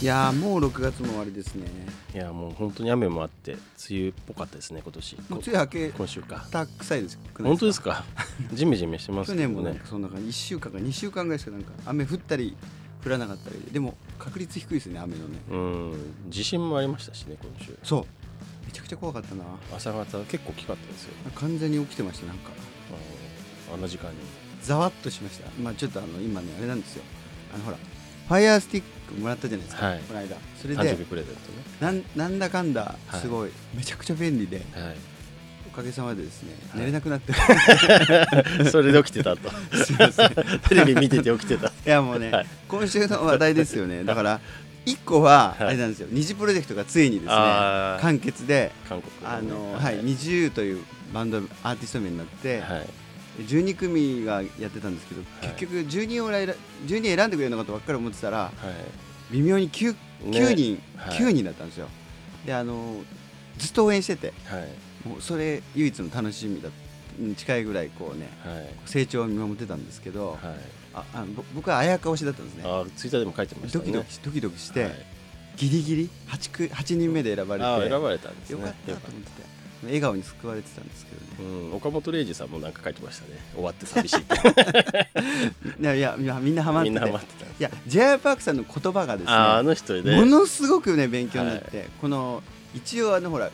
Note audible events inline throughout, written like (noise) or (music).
いやーもう6月も終わりですね。いやもう本当に雨もあって梅雨っぽかったですね今年。もう梅雨明け今週か。た臭いです。本当ですか？ジメジメしてますね。年もなんかそんな感じ。1週間か2週間ぐらいしかなんか雨降ったり降らなかったり。でも確率低いですね雨のね。うん。地震もありましたしね今週。そう。めちゃくちゃ怖かったな。朝方結構大きかったですよ。完全に起きてましたなんか。あの時間に。ざわっとしました。まあちょっとあの今ねあれなんですよ。あのほらファイヤースティックもらったじゃないですか、はい。この間。それでプレゼントなんなんだかんだはい。すごい、めちゃくちゃ便利でねはい。おかげさまでですね、はい。寝れなくなって (laughs) それで起きてたと。(laughs) すいません。テレビ見てて起きてた。いやもうね、はい。今週の話題ですよね。だから1個ははい。あれなんですよ、二次プロジェクトがついにですね完結で韓国あの、ねはい、二十というバンドアーティスト名になって、はい12組がやってたんですけど、い。結局12を選12選んでくれるのかとばっかり思ってたらは微妙に 9, ね。9人、はい。9人だったんですよ。であのずっと応援しててもうそれ唯一の楽しみだうん近いぐらいこうねはい。成長を見守ってたんですけど、はい。ああ僕はあやか推しだったんですね。あツイッターでも書いてましたね。ドキドキしドキドキして、はい。ギリギリ 8, く8人目で選ばれてあ選ばれたんですね。よかったと思ってて笑顔に救われてたんですけどね。うん、岡本零士さんもなんか書いてましたね。終わって寂しい (laughs) いやいやみんなハマってて。いや j y パークさんの言葉がですねあの人でものすごくね勉強になって、この一応あのほら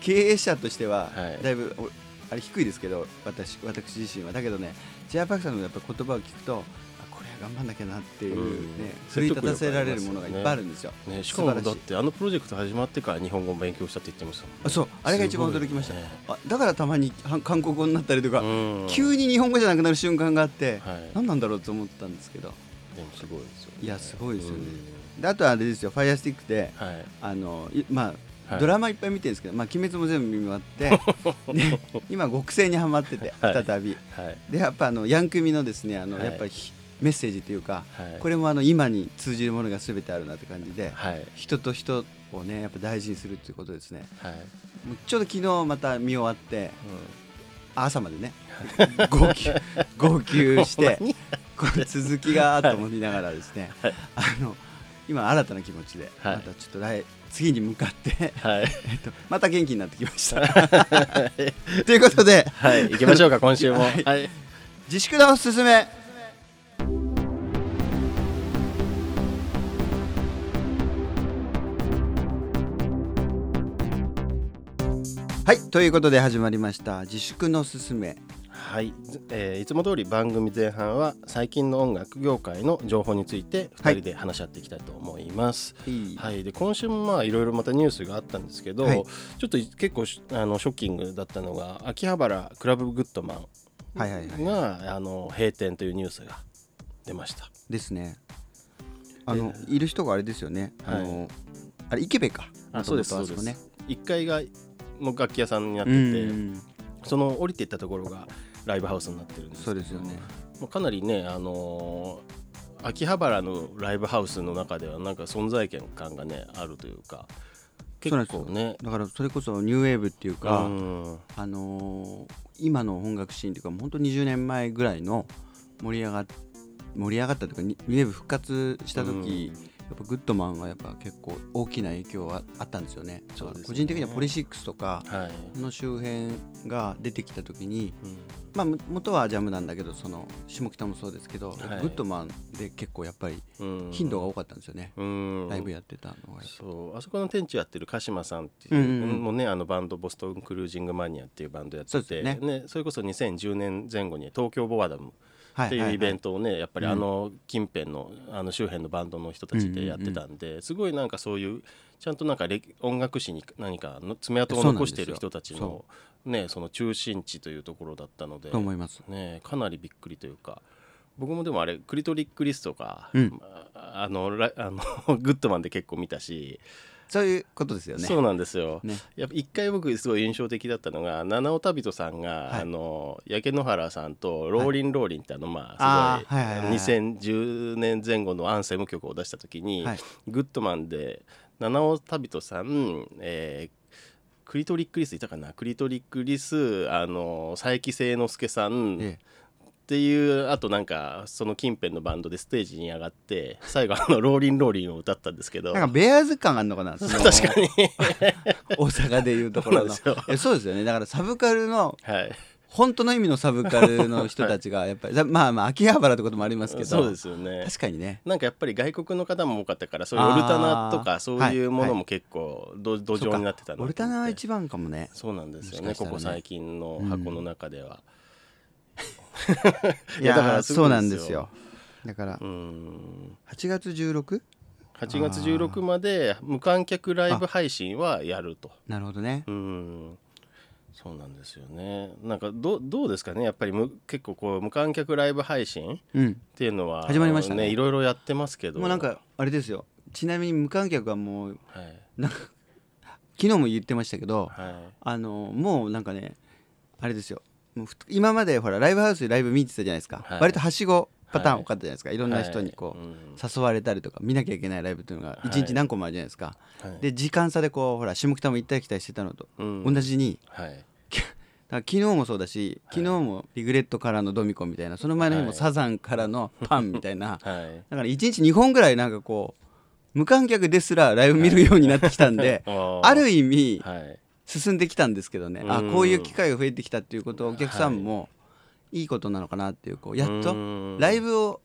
経営者としてははい。だいぶ、おあれ低いですけど私私自身は。だけどね j y パークさんのやっぱ言葉を聞くとあこれ頑張んなきゃなっていううん。ね奮い立たせられるものがいっぱいあるんですよ。ね、しかもだってあのプロジェクト始まってから日本語を勉強したって言ってましたもんね。あそう。あれが一番驚きました、ね。あだからたまには韓国語になったりとか、うん。急に日本語じゃなくなる瞬間があって、はい。何なんだろうと思ったんですけど。でもすごいですよね。いやすごいですよね。であとはあれですよ。ファイヤースティックでうんはい。あのいまあはい。ドラマいっぱい見てるんですけど、まあ、鬼滅も全部見終わってで (laughs) 今極戦にはまっててはい。再び、はい。でやっぱあのヤンクミのですねあの、はい。やっぱりひメッセージというか、はい。これもあの今に通じるものが全てあるなって感じで、はい。人と人をねやっぱ大事にするっていうことですね。はい、もうちょうど昨日また見終わってう朝までね号泣号泣して (laughs) この続きがと思いながらですね、あの今新たな気持ちで、はい。またちょっと来次に向かってん、はい。(laughs) えっと、また元気になってきました。(laughs) ということではい。行きましょうか今週も。ははいい、自粛のおすすめはいということで始まりました。自粛のおすすめ。はいえーいつも通り番組前半は最近の音楽業界の情報について2はい。人で話し合っていきたいと思います。いい。はい、で今週もまあいろいろまたニュースがあったんですけど、はい。ちょっと結構しあのショッキングだったのが秋葉原クラブグッドマはいはいはい。ンが、あの閉店というニュースが出ました。ですね。あの、いる人があれですよね、はい。あのあれ池部か。あそうですそうで元々あこねす。1階がもう楽器屋さんになってうて、んその降りていったところがライブハウスになってるんですそうですよね。もうかなりね、あのー秋葉原のライブハウスの中ではなんか存在感がねあるというか結構ね。だからそれこそニューウェーブっていうか、うん。あのー今の音楽シーンというかもう本当20年前ぐらいの盛り上がっ盛り上がったというかニニューウェーブ復活した時、やっぱグッドマンはやっぱ結構大きな影響はあったんですよね。そうですね。個人的にはポリシックスとかはい、の周辺が出てきた時に、うん。まあも元はジャムなんだけどその下北もそうですけど、はい。グッドマンで結構やっぱりうん。頻度が多かったんですよね。うん。ライブやってたのが。そう。あそこの店長やってる鹿島さんっていう,、うんうねあのバンドボストンクルージングマニアっていうバンドやっててそうですよねそれこそ2010年前後に東京ボアダムっていうイベントトをねやっぱりあの近辺のあの周辺のバンドの人たちでやってたんですごいなんかそういうちゃんとなんか歴音楽史に何かの爪痕を残している人たちのねその中心地というところだったのでと思います。ねかなりびっくりというか僕もでもあれクリトリックリスとか、うん。ああのラあの (laughs) グッドマンで結構見たし、そういうことですよね。そうなんですよ。ね。やっぱ一回僕すごい印象的だったのが七尾旅人さんが、はい。あの焼け野原さんとローリンローリンってあのまああすごいーはいはいはい。2010年前後のアンセム曲を出した時に、はい。グッドマンで七尾旅人さん、えークリトリックリスいたかな？クリトリックリスあの佐伯清之助さん、えっていうあとなんかその近辺のバンドでステージに上がって最後あの「ローリンローリン」を歌ったんですけど。なんかベアーズ感あんのかな (laughs) 確かに。(laughs) 大阪でいうところの。そうですよ。えそうですよね。だからサブカルのはい。本当の意味のサブカルの人たちがやっぱり、まあまあ秋葉原ってこともありますけど。そうですよね。確かにね。なんかやっぱり外国の方も多かったからそういうオルタナとかそういうものも結構土土壌になってたなと思って。オルタナは一番かもね。そうなんですよね。ね。ここ最近の箱の中では、(laughs) いやだからそうなんですよ。だからうん。8月 16? 8月16まで無観客ライブ配信はやると。なるほどね。うん。そうなんですよね。なんかどどうですかね？やっぱりむ結構こう無観客ライブ配信っうん。ていうのは始まりましたねいろいろやってますけど。もうなんかあれですよ。ちなみに無観客はもうはい。なんか昨日も言ってましたけどはい。あのもうなんかねあれですよ今までほらライブハウスでライブ見てたじゃないですか、はい。割とはしごパターン多かったじゃないですか、い、ろんな人にこう、はい。うん。誘われたりとか見なきゃいけないライブっていうのがはい。一日何個もあるじゃないですか、はい。で時間差でこうほら下北も行ったり来たりしてたのと。うん。同じに、はい。(laughs) 昨日もそうだし昨日もリグレットからのドミコみたいなその前の日もはい。サザンからのパンみたいな、(laughs) はい。だから1日2本ぐらいなんかこう無観客ですらライブ見るようになってきたんで、(laughs) ある意味はい進んできたんですけどね、あうん。こういう機会が増えてきたっていうことをお客さんもいいことなのかなっていうこうやっとうん。ライブを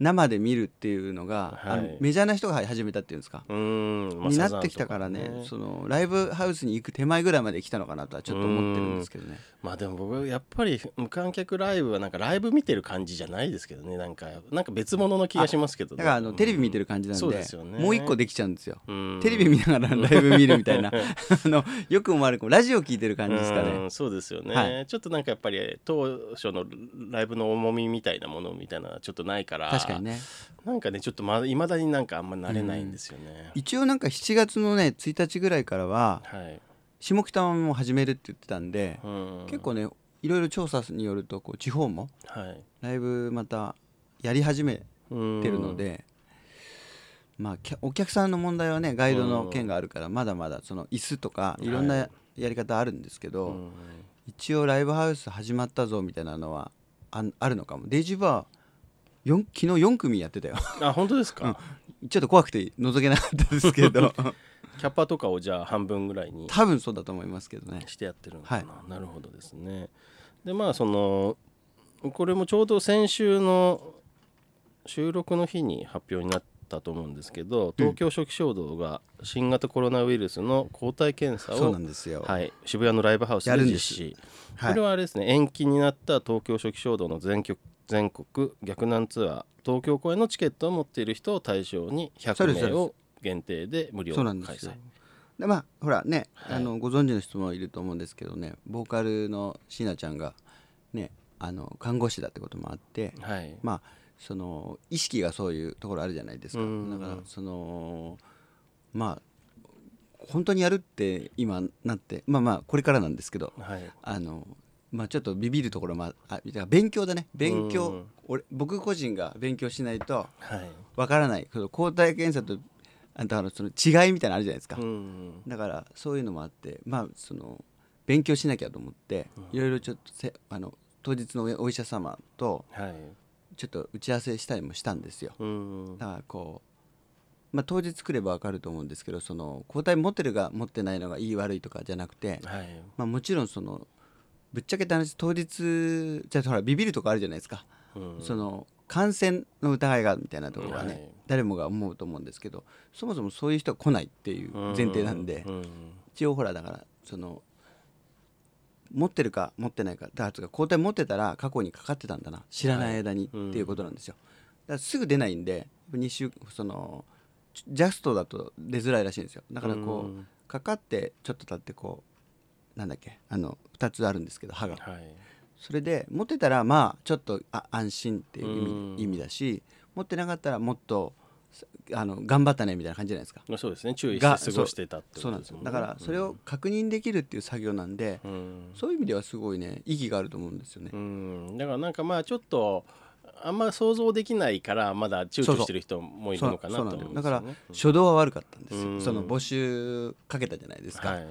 生で見るっていうのが、あのはいメジャーな人が始めたっていうんですか、うん。まあになってきたからねサザンとかそのライブハウスに行く手前ぐらいまで来たのかなとはちょっと思ってるんですけどね。まあでも僕やっぱり無観客ライブはなんかライブ見てる感じじゃないですけどね。なんかなんか別物の気がしますけどね。だからあのテレビ見てる感じなんそうで,、でね。もう一個できちゃうんですよ。うん。テレビ見ながらライブ見るみたいな。(laughs) あのよく思われるラジオ聞いてる感じですかうねん。そうですよね、はちょっとなんかやっぱり当初のライブの重みみたいなものみたいなのはちょっとないから確かにね。なんかねちょっとまいまだになんかあんま慣れないんですよね、一応なんか7月のね1日ぐらいからははい、下北も始めるって言ってたんで、うん、結構ねいろいろ調査によるとこう地方もはい。ライブまたやり始めうんてるので、まあお客さんの問題はねガイドの件があるからまだまだその椅子とかい。ろんはなやり方あるんですけど、うん。一応ライブハウス始まったぞみたいなのはあんあるのかも。デイジーバー昨日4組やってたよ。(laughs) あ本当ですか、ちょっと怖くて覗けなかったですけど。(laughs) キャパとかをじゃあ半分ぐらいに多分そうだと思いますけどね。してやってるのかな、はなるほどですね。でまあそのこれもちょうど先週の収録の日に発表になったと思うんですけど東京初期衝動が新型コロナウイルスの抗体検査をはい、渋谷のライブハウスで実施はい。これはあれですね延期になった東京初期衝動の全国全国逆難ツアー東京公演のチケットを持っている人を対象にそうです100名を限定で無料開催ですよ。でまあほらね、はい。あのご存知の人もいると思うんですけどねボーカルの椎名ちゃんがねあの看護師だってこともあってはい。まあその意識がそういうところあるじゃないですか。うん。だからそのまあ本当にやるって今なってまあまあこれからなんですけどはい。あのまあちょっとビビるところもあ勉強だね。勉強、うん。俺僕個人が勉強しないとはい。わからない。その抗体検査とあだからその違いみたいなのあるじゃないですか、うんだからそういうのもあってまあその勉強しなきゃと思っていろいろちょっとせあの当日のお医者様とはい。ちょっと打ち合わせしたりもしたんですよ。うんだからこう、まあ、当日来れば分かると思うんですけどその抗体持ってるが持ってないのがいい悪いとかじゃなくて、はい。まあ、もちろんそのぶっちゃけた話当日じゃあほらビビるとこあるじゃないですか、うん。その感染の疑いがあるみたいなところはね、はい。誰もが思うと思うんですけどそもそもそういう人は来ないっていう前提なんで、うん。一応ほらだからその持ってるか持ってないかだから抗体持ってたら過去にかかってたんだな知らない間にっていうことなんですよ、だからすぐ出ないんで2週そのジャストだと出づらいらしいんですよ。だからこう、うん。かかってちょっと経ってこうなんだっけ？あの2つあるんですけど歯が。はい。それで持ってたらまあちょっとあ安心っていう意味,、だし持ってなかったらもっとあの頑張ったねみたいな感じじゃないですか？まあそうですね。注意がして過ごしてたってですよ。だからそれを確認できるっていう作業なんで、うん。そういう意味ではすごいね意義があると思うんですよね。うん。だからなんかまあちょっとあんま想像できないからまだ躊躇してる人もいるのかなと思うんですよね。だだから初動は悪かったんですよ、うん。その募集かけたじゃないですか、はい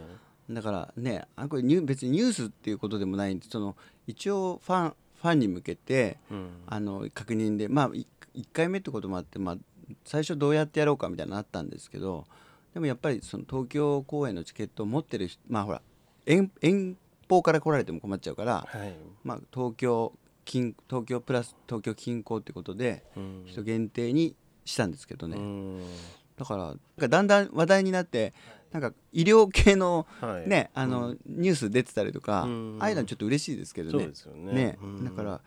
だからねあこれニュ別にニュースっていうことでもないんでその一応ファンフファンに向けてうん。あの確認でまあ1回目ってこともあって、まあ、最初どうやってやろうかみたいなのあったんですけどでもやっぱりその東京公演のチケットを持ってる人まあほら遠遠方から来られても困っちゃうから、はい。まあ、東京近東京プラス東京近郊ってことでうん。人限定にしたんですけどね、うん。だからだんだん話題になってなんか医療系のはい。ね、あのうん。ニュース出てたりとか、うん。ああいうのはちょっと嬉しいですけどね。ね。だから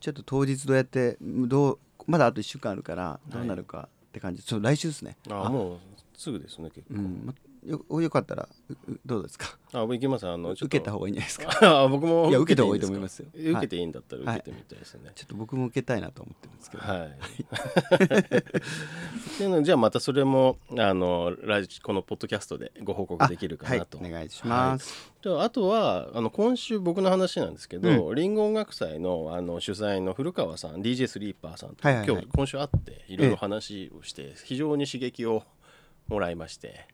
ちょっと当日どうやってどうまだあと1週間あるからどうなるかって感じ、そう来週ですね。あ。もうすぐですね結構。うん。まよよかったらううどうですか？あ僕行きます。あの受けた方がいいんじゃないですか？(laughs) あ僕もいや受けた方がいいと思いますよ。え受けていいんだったらはい。受けてみたいですね。ちょっと僕も受けたいなと思ってるんですけど、はい。(laughs) っていうのでじゃあまたそれもあのラジこのポッドキャストでご報告できるかなと。はい、お願いします、であとはあの今週僕の話なんですけど、リンゴ音楽祭のあの主催の古川さん DJ スリーパーさんと、はいはいはい。今日今週会っていろいろ話をして、非常に刺激をもらいまして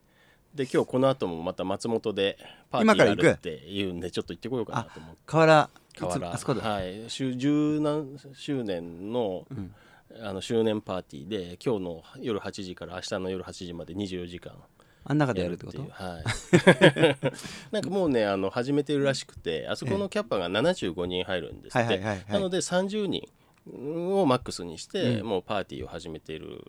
で今日この後もまた松本でパーティーがあるっていうんでちょっと行ってこようかなと思って。河原河原。あそこだ、はい。週十何周年の,、あの周年パーティーで今日の夜8時から明日の夜8時まで24時間あん中でやるっててこと？う。はい。(laughs) なんかもうねあの始めてるらしくてあそこのキャパが75人入るんですって、なので30人をマックスにして、うん。もうパーティーを始めてる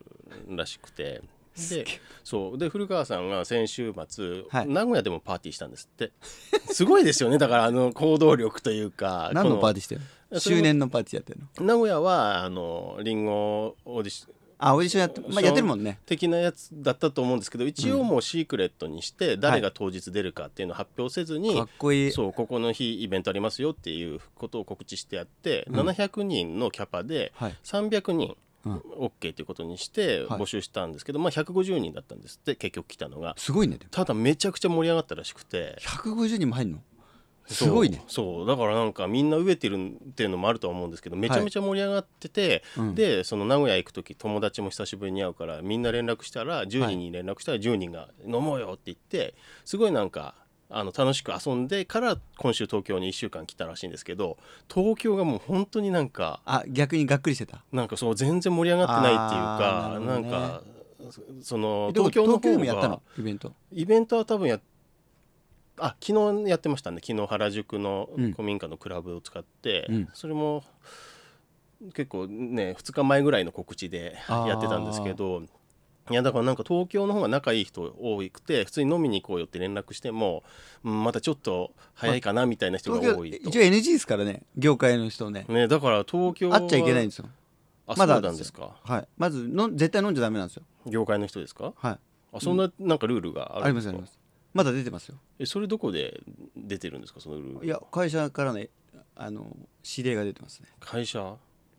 らしくてでそう。で古川さんが先週末、はい。名古屋でもパーティーしたんですって。(laughs) すごいですよね。だからあの行動力というか何のパーティーィしてるの？周年のパーティーやってるの？名古屋はあのリンゴオーディションあオーディションやって、まあ、やってるもんね。的なやつだったと思うんですけど一応もうシークレットにして誰が当日出るかっていうのを発表せずに、かっこいい。そうここの日イベントありますよっていうことを告知してやって、うん。700人のキャパではい。300人うん OK ということにしてはい。募集したんですけど、まあ150人だったんですって結局来たのが。すごいねただめちゃくちゃ盛り上がったらしくて。150人も入んのすごいね。そう。だからなんかみんな飢えてるっていうのもあるとは思うんですけどめちゃめちゃ盛り上がってて、うん。でその名古屋行く時友達も久しぶりに会うからみんな連絡したら10人に連絡したら10人が「飲もうよ」って言ってすごいなんかあの楽しく遊んでから今週東京に1週間来たらしいんですけど東京がもう本当になんかあ逆にがっくりしてた。なんかそう全然盛り上がってないっていうあかーなね。なんかその東京の方がもやったの？イベント？イベントは多分やあ昨日やってましたね昨日原宿のうん。古民家のクラブを使って、うん。それも結構ね2日前ぐらいの告知でやってたんですけどいやだからなんか東京の方が仲いい人多くて普通に飲みに行こうよって連絡しても、うんまたちょっと早いかなみたいな人が多いと。一応 NG ですからね業界の人ね。ね、だから東京は会っちゃいけないんですよ。あまだなんですか。はい。まずの絶対飲んじゃダメなんですよ。業界の人ですか？はい。あそんななんかルールがあありるんですか？ますあります。まだ出てますよ。えそれどこで出てるんですか？そのルール。いや会社からねあの指令が出てますね。会社？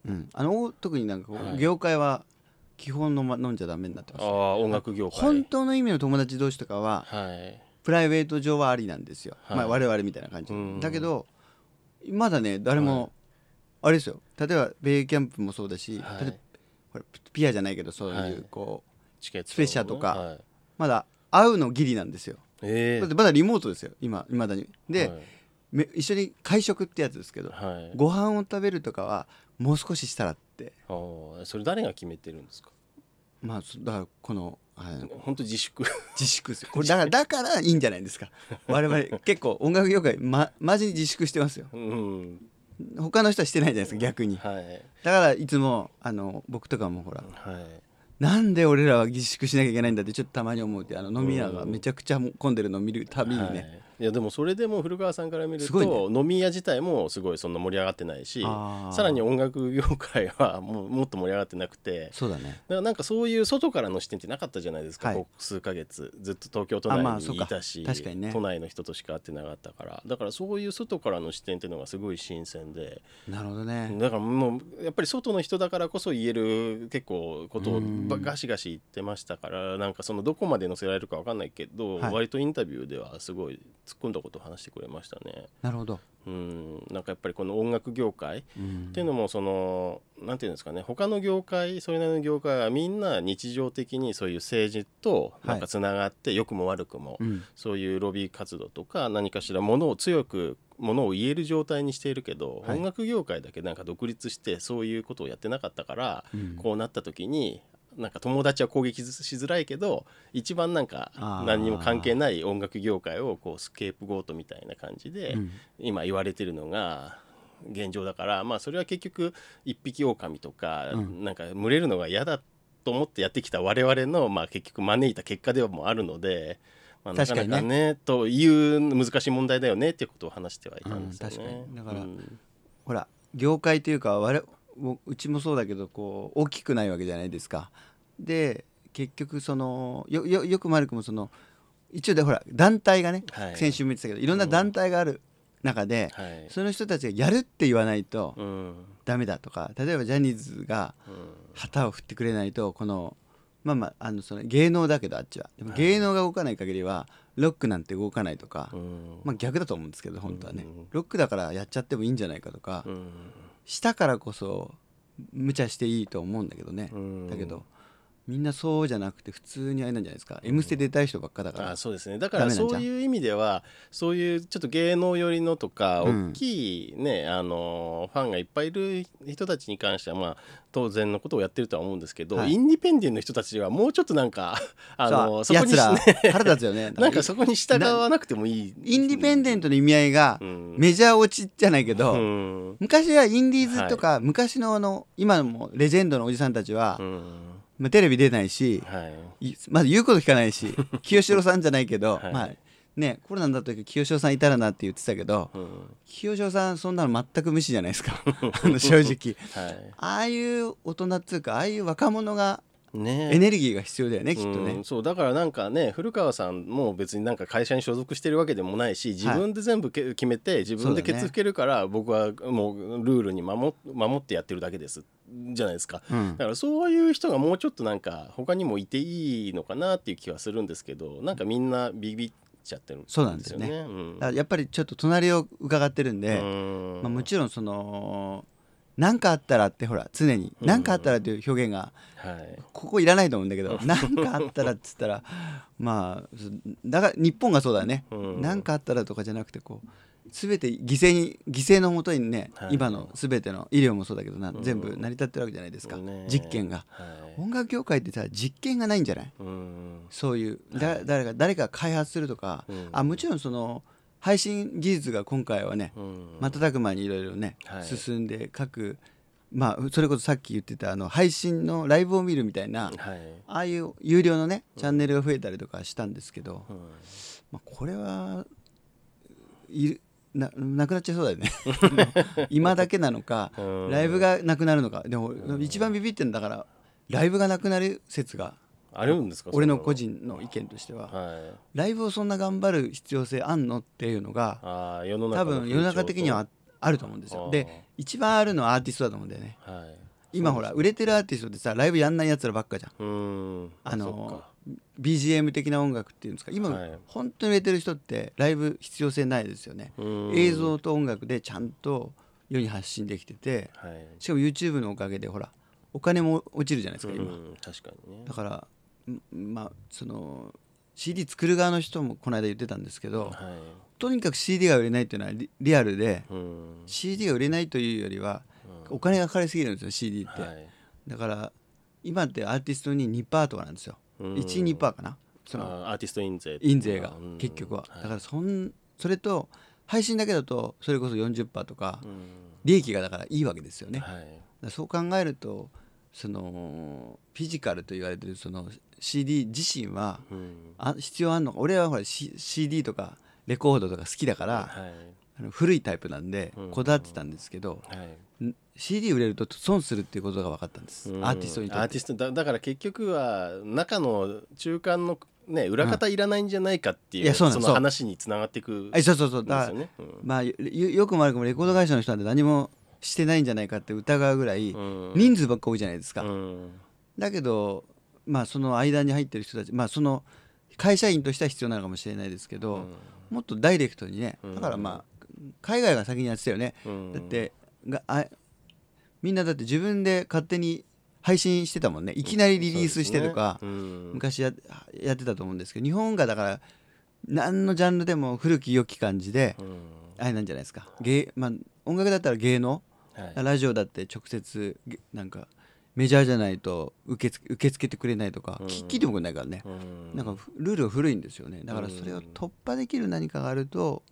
うん。あの特になんかはい。業界は基本飲,、ま、飲んじゃダメになってますああ音楽業界。本当の意味の友達同士とかははい。プライベート上はありなんですよ、はい。まあ、我々みたいな感じうん。だけどまだね誰も、はい。あれですよ。例えばベイキャンプもそうだし、はい。例えばほらピアじゃないけどそういう、はい。こうチケットスペシャルとかはい。まだ会うのギリなんですよ。えだってまだリモートですよ今いまだに。で、一緒に会食ってやつですけどはい、ご飯を食べるとかはもう少ししたらって。あーそれ誰が決めてるんですか？まあそだからこの、はい、本当自粛。自粛ですよ。これだからだからいいんじゃないですか。(laughs) 我々結構音楽業界まマジに自粛してますよ。うん。他の人はしてないじゃないですか逆に。はい。だからいつもあの僕とかもほらはい。なんで俺らは自粛しなきゃいけないんだってちょっとたまに思うってあの飲み屋がめちゃくちゃ混んでるのを見るたびにね、はいいやでもそれでも古川さんから見ると、飲み屋自体もすごいそんな盛り上がってないしさらに音楽業界はもう (laughs) もっと盛り上がってなくて。そうだね。だからなんかそういう外からの視点ってなかったじゃないですか、数ヶ月。ずっと東京都内にいたし、確かにね。都内の人としか会ってなかったから。だからそういう外からの視点っていうのがすごい新鮮で。なるほどね。だからもうやっぱり外の人だからこそ言える結構ことをガシガシ言ってましたからなんかそのどこまで載せられるか分かんないけど、はい。割とインタビューではすごい突っ込んだことを話してくれましたね。なるほど、うん。なんかやっぱりこの音楽業界うん。っていうのもそのなんていうんですかね他の業界それなりの業界はみんな日常的にそういう政治となんかつながって、良くも悪くも、うん。そういうロビー活動とか何かしらものを強くものを言える状態にしているけど、はい。音楽業界だけなんか独立してそういうことをやってなかったから、うん。こうなった時になんか友達は攻撃しづらいけど一番なんか何にも関係ない音楽業界をこうスケープゴートみたいな感じで、うん。今言われてるのが現状だからまあそれは結局一匹狼とか、うん。なんか群れるのが嫌だと思ってやってきた我々の、まあ、結局招いた結果ではもあるので、まあ、なか確かにかね。という難しい問題だよねっていうことを話してはいたんですよね。うんだからうんほら業界というかうちもそうだけどこう大きくないわけじゃないですか。で結局そのよよよくも悪くもその一応でほら団体がね、はい。先週も言ってたけどいろんな団体がある中で、はい。その人たちがやるって言わないとうん。ダメだとか例えばジャニーズがうん。旗を振ってくれないとこのまあまああのその芸能だけどあっちは。でも芸能が動かない限りはロックなんて動かないとか、うん。まあ逆だと思うんですけど本当はね、うん。ロックだからやっちゃってもいいんじゃないかとか、うんしたからこそ無茶していいと思うんだけどね、うん。だけどみんなそうじゃなくて普通にあれなんじゃないですか「M ステ」出たい人ばっかだから、あそうですね。だからそういう意味ではそういうちょっと芸能寄りのとか、うん。大きいねあのファンがいっぱいいる人たちに関してはまあ当然のことをやってるとは思うんですけど、はい。インディペンデントの人たちはもうちょっとなんかあのさそこにね腹立つよね。(laughs) なんかそこに従わなくてもいい。インディペンデントの意味合いがうん。メジャー落ちじゃないけど、うん。昔はインディーズとか、昔のあの今のもレジェンドのおじさんたちは、うんまあ、テレビ出ないし、はい。いまず言うこと聞かないし (laughs) 清志郎さんじゃないけど、はい。まあねコロナになった時清志郎さんいたらなって言ってたけどうん。清志郎さんそんなの全く無視じゃないですか。(laughs) あの正直。はい。ああいう大人っていうかああいう若者がね。エネルギーが必要だよね、きっとね。うん、そうだからなんかね古川さんも別になんか会社に所属してるわけでもないし自分で全部け、決めて自分でケツつけるから僕はもうルールに守守ってやってるだけです。じゃないですか。うん。だからそういう人がもうちょっとなんか他にもいていいのかなっていう気はするんですけどなんかみんなビビっちゃってるんそうなんですよね。うん。やっぱりちょっと隣を伺ってるんで、うん。まあ、もちろんその何かあったらってほら常にうん。何かあったらっていう表現がはい。ここいらないと思うんだけど何かあったらっつったらまあそだから日本がそうだね。うん。何かあったらとかじゃなくてこう全て犠牲に犠牲のもとにね、はい。今の全ての医療もそうだけどな、うん。全部成り立ってるわけじゃないですか、ね実験が。はい。音楽業界ってさ実験がないんじゃない？うん。そういうだ誰か誰かが開発するとか、うん。あもちろんその配信技術が今回はねうん。瞬く間にいろいろね、はい。進んで各まあそれこそさっき言ってたあの配信のライブを見るみたいなはい。ああいう有料のねチャンネルが増えたりとかしたんですけど、うん。まあ、これはいるななくなっちゃいそうだよね。(laughs) 今だけなのかうん。ライブがなくなるのか。でも一番ビビってんだからライブがなくなる説があるんですか？俺の個人の意見としては。はい。ライブをそんな頑張る必要性あんの？っていうのがあー世の中多の分世の中的にはああると思うんですよ。で一番あるのはアーティストだと思うんだよね。はい。今ほら売れてるアーティストってさライブやんないやつらばっかじゃん。あのか。BGM 的な音楽っていうんですか？今、はい。本当に売れてる人ってライブ必要性ないですよね。映像と音楽でちゃんと世に発信できててはい。しかも YouTube のおかげでほらお金も落ちるじゃないですか今。うん確かにね。だからんまあその CD 作る側の人もこの間言ってたんですけどはい。とにかく CD が売れないっていうのはリリアルでうん。CD が売れないというよりはうん。お金がかかりすぎるんですよ CD って、はい。だから今ってアーティストに2%とかなんですよ。うん。12%かな？そのアーティスト印税。印税がうん。結局は。はい。だからそんそれと配信だけだとそれこそ40%とかうん。利益がだからいいわけですよね。はい。らそう考えるとそのフィジカルと言われてるその CD 自身はうん。あ必要あんのか俺はほら、C、CD とかレコードとか好きだからはい。古いタイプなんでうん。こだわってたんですけどはい。ん CD 売れると損するっていうことが分かったんです。うん。アーティストにとアーってティストだだから結局は中の中間のね裏方いらないんじゃないかっていう、いやそうなんそう。の話につながっていくんあそうそうそう。でだから。うん。まあよよくも悪くもレコード会社の人なんて何もしてないんじゃないかって疑うぐらいうん。人数ばっか多いじゃないですか、うん。だけどまあその間に入ってる人たちまあその会社員としては必要なのかもしれないですけど、もっとダイレクトにねうん。だからまあ海外が先にやってたよね、うん。だってがあみんなだって自分で勝手に配信してたもんね。いきなりリリースしてとか、ね。うん。昔ややってたと思うんですけど日本がだから何のジャンルでも古き良き感じで、うん。あれなんじゃないですか。芸、まあ、音楽だったら芸能はい。ラジオだって直接げなんかメジャーじゃないと受け付け受け付けてくれないとか、うん。聞聞いてもくれないからね、うん。なんかふルールが古いんですよね。だからそれを突破できる何かがあると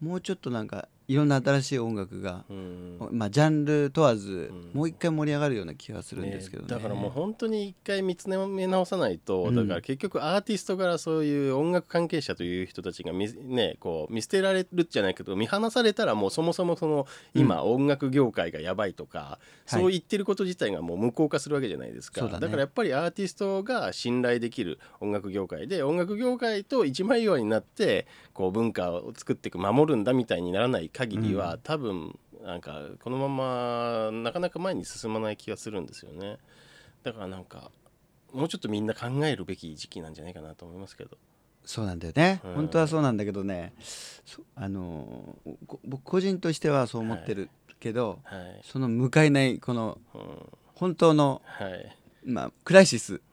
もうちょっとなんかいろんな新しい音楽が、うん。まあ、ジャンル問わず、ん。もう一回盛り上がるような気がするんですけどね。だからもう本当に一回見つめ直さないと、うん。だから結局アーティストからそういう音楽関係者という人たちが見,、ね、こう見捨てられるじゃないけど見放されたらもうそもそもその今音楽業界がやばいとか、そう言ってること自体がもう無効化するわけじゃないですか、そうだね。からやっぱりアーティストが信頼できる音楽業界で音楽業界と一枚岩になってこう文化を作っていく守るんだみたいにならない限りは、うん。多分なんかこのままなかなか前に進まない気がするんですよね。だからなんかもうちょっとみんな考えるべき時期なんじゃないかなと思いますけど。そうなんだよね、うん。本当はそうなんだけどね。そあの僕個人としてはそう思ってるけど、はい、その向かいないこのうん、本当の、はいまあ、クライシス。(laughs)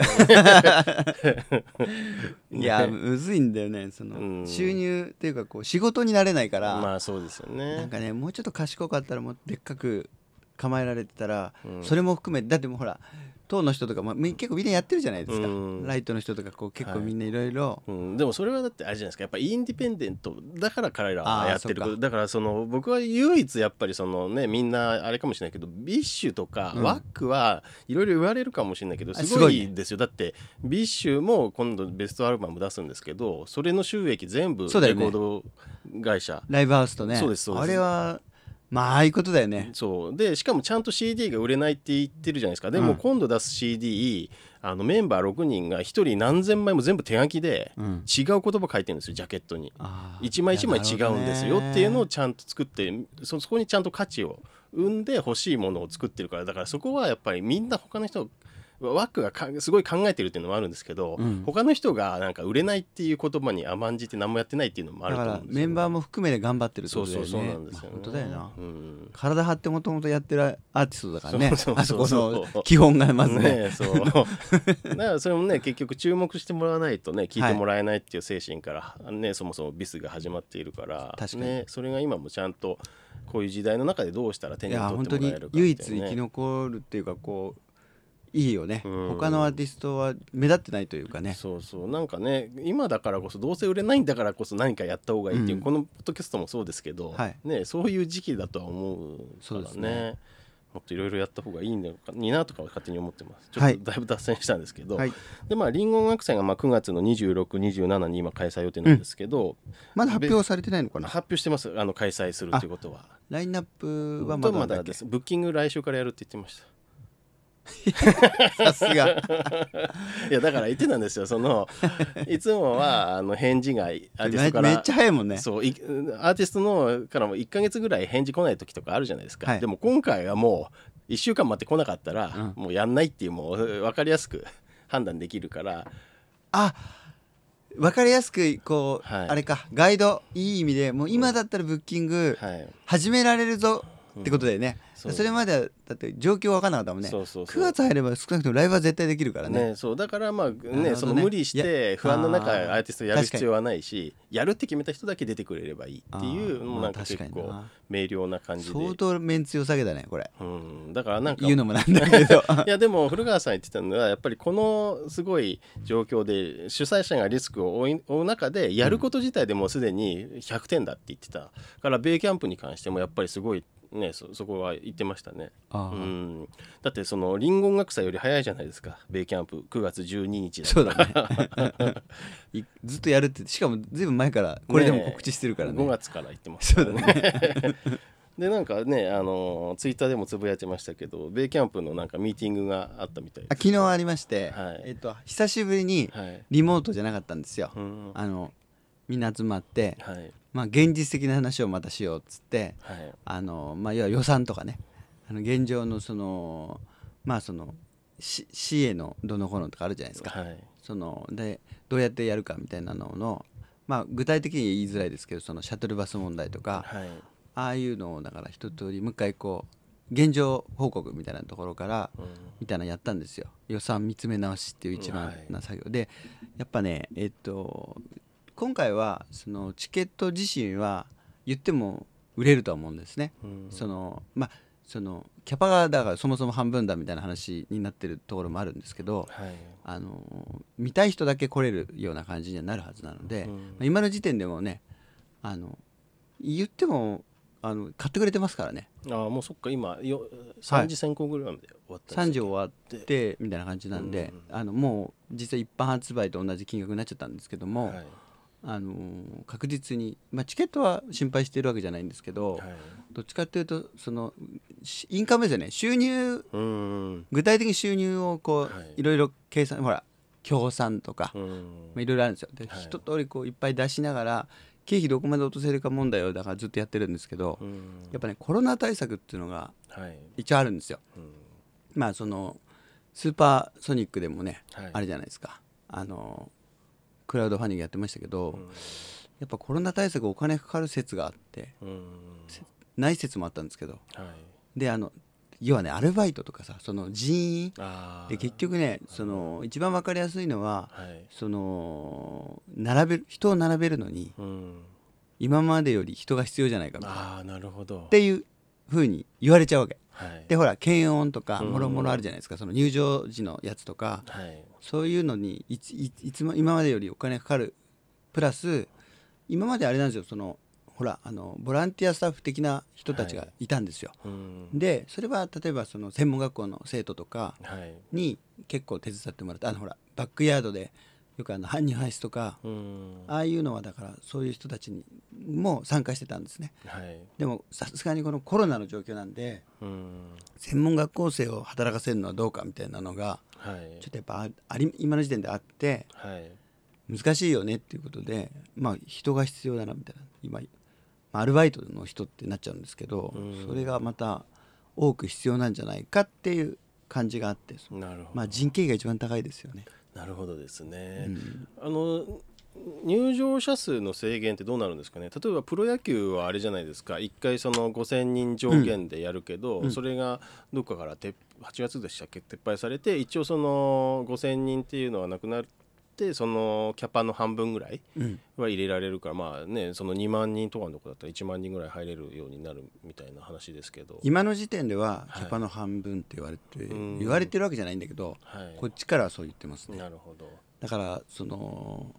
いやむずいんだよねその、うん。収入っていうかこう仕事になれないから、まあそうですよね。なんかねもうちょっと賢かったらもうでっかく構えられてたら、うん。それも含めだってもうほら党の人とか、まあ、み結構みんなやってるじゃないですか、うん。ライトの人とかこう結構はい。みんないろいろ。うん、でもそれはだってあれじゃないですか。やっぱインディペンデントだから彼らはやってる。だからその僕は唯一やっぱりそのねみんなあれかもしれないけど BiSH とかうん。 WACK はいろいろ言われるかもしれないけどあすごいですよ。だって BiSH も今度ベストアルバム出すんですけどそれの収益全部レコード会社。ライブハウスとね。そうですそうです。あれはまあああいうことだよね。そう。でしかもちゃんと CD が売れないって言ってるじゃないですか。でもうん。今度出す CD、あのメンバー6人が1人何千枚も全部手書きでうん。違う言葉書いてるんですよジャケットに。あー一枚一枚違うんですよ。っていうのをちゃんと作ってそそこにちゃんと価値を生んで欲しいものを作ってるからだからそこはやっぱりみんな他の人ワックがかすごい考えてるっていうのもあるんですけど、うん。他の人がなんか売れないっていう言葉に甘んじて何もやってないっていうのもあると思うんですよ、らメンバーも含めて頑張ってるってそうことだよね。そうそうなんですよね、まあ本当だよな。うん。体張ってもともとやってるアーティストだからね。そうそうそうそう。あそこの基本がまずね。ねそう。(laughs) だからそれもね結局注目してもらわないとね聞いてもらえないっていう精神から、ねそもそもビスが始まっているから確かに。ね、それが今もちゃんとこういう時代の中でどうしたら手に取って本当にもらえるかっていう、ね、唯一生き残るっていうかこういいよね。うん。他のアーティストは目立ってないというかね。そうそう。なんかね今だからこそどうせ売れないんだからこそ何かやった方がいいっていう、うん。このポッドキャストもそうですけど、はい。ね、そういう時期だとは思うからそうですね。ねもっといろいろやった方がいいのかになとかは勝手に思ってます。ちょはい。っとだいぶ脱線したんですけど、はい。でまあリンゴ音楽祭がまあ9月の2627に今開催予定なんですけど、まだ発表されてないのかな？発表してます。あの開催するということは。ラインナップはまだです。ブッキング来週からやるって言ってました (laughs) さすが。(laughs) いやだから言ってたんですよ。そのいつもはあの返事がアーティストからめめっちゃ早いもんね。そういアーティストのからも1か月ぐらい返事来ない時とかあるじゃないですか、はい。でも今回はもう1週間待ってこなかったら、うもうやんないっていうもう分かりやすく (laughs) 判断できるから。あわかりやすくこう、はい。あれかガイドいい意味でもう今だったらブッキングはい。始められるぞってことだよね、そう。それまではだって状況分かんなかったもんね。そうそうそう。9月入れば少なくともライブは絶対できるからね。ね、そう。だからまあねね。その無理しいてや不安の中アーティストやる必要はないしやるって決めた人だけ出てくれればいいっていうなんか結構明瞭な感じで、相当メンツ良さげだねこれ。うん、だからなんか言うのもなんだけど。(laughs) いやでも古川さん言ってたのはやっぱりこのすごい状況で主催者がリスクを負う中でやること自体でもうすでに100点だって言ってたからベイキャンプに関してもやっぱりすごいねそそこは言ってましたね、うん、だってそのリンゴ音楽祭より早いじゃないですか。ベイキャンプ。9月12日だそうだね。(laughs) いずっとやるってしかもずいぶん前からこれでも告知してるからね。5月から言ってます。そうだね。(laughs) でなんかねあのツイッターでもつぶやいてましたけどベイキャンプのなんかミーティングがあったみたいで昨日ありまして、はい。えっと久しぶりにはい、リモートじゃなかったんですよ、うん。あのみんな集まって、はいまあ、現実的な話をまたしようっつってはい。あの、まあ、要は予算とかね。あの現状のそのまあそのし市へのどのこのとかあるじゃないですか、はい。そのでどうやってやるかみたいなののまあ具体的に言いづらいですけどそのシャトルバス問題とかはい。ああいうのをだから一通りもう一回こう現状報告みたいなところからうん。みたいなのやったんですよ。予算見つめ直しっていう一番な作業。でやっぱねえっと今回はそのチケット自身は言っても売れるとは思うんですね。うん。そのまあそのキャパがだからそもそも半分だみたいな話になってるところもあるんですけどはい。あの見たい人だけ来れるような感じにはなるはずなので、うん。まあ今の時点でもねあの言ってもあの買ってくれてますからね。ああもうそっか今よ3時先行ぐらいまで終わったん3です時終わってみたいな感じなんで、あのもう実際一般発売と同じ金額になっちゃったんですけども、はいあの確実に、まあ、チケットは心配してるわけじゃないんですけど、はい。どっちかっていうとそのしインカムですよね。収入うん。具体的に収入をこう、はい。い、ろいろ計算ほら協賛とか、まうん。あ、いろいろあるんですよ。で、はい。一通りこういっぱい出しながら経費どこまで落とせるか問題をだからずっとやってるんですけど、うん。やっぱねコロナ対策っていうのがはい。一応あるんですよ。うん。まあそのスーパーソニックでもね、はい。あれじゃないですか。あのクラウドファンディングやってましたけど、うん。やっぱコロナ対策お金かかる説があってうん。ない説もあったんですけどはい。であの要はねアルバイトとかさその人員で結局ねその一番分かりやすいのははい。その並べる人を並べるのにうん。今までより人が必要じゃないかみたいな。ああなるほど。っていうふうに言われちゃうわけはい。でほら検温とかうん。もろもろあるじゃないですか。その入場時のやつとか。はい。そういうのにいついいつも今までよりお金かかる。プラス今まであれなんですよ。そのほらあのボランティアスタッフ的な人たちがいたんですよ、うん。でそれは例えばその専門学校の生徒とかはい。に結構手伝ってもらってあのほらバックヤードでよくあの搬入ハイスとかうん。ああいうのはだからそういう人たちにも参加してたんですね。はい。でもさすがにこのコロナの状況なんでうん。専門学校生を働かせるのはどうかみたいなのがはい。ちょっとやっぱああり今の時点であってはい。難しいよねっていうことでまあ人が必要だなみたいな。今まあアルバイトの人ってなっちゃうんですけどうん。それがまた多く必要なんじゃないかっていう感じがあってなるほど。まあ人件費が一番高いですよね。なるほどですね、うん。あの入場者数の制限ってどうなるんですかね？例えばプロ野球はあれじゃないですか。1回その5000人上限でやるけど、うん。それがどっかから撤8月でしたっけ？撤廃されて一応その5000人っていうのはなくなってそのキャパの半分ぐらいうん。は入れられるからまあねその2万人とかのとこだったら1万人ぐらい入れるようになるみたいな話ですけど、今の時点でははい。キャパの半分って言われて、うん。言われてるわけじゃないんだけどはい、こっちからはそう言ってますね。なるほど。だからその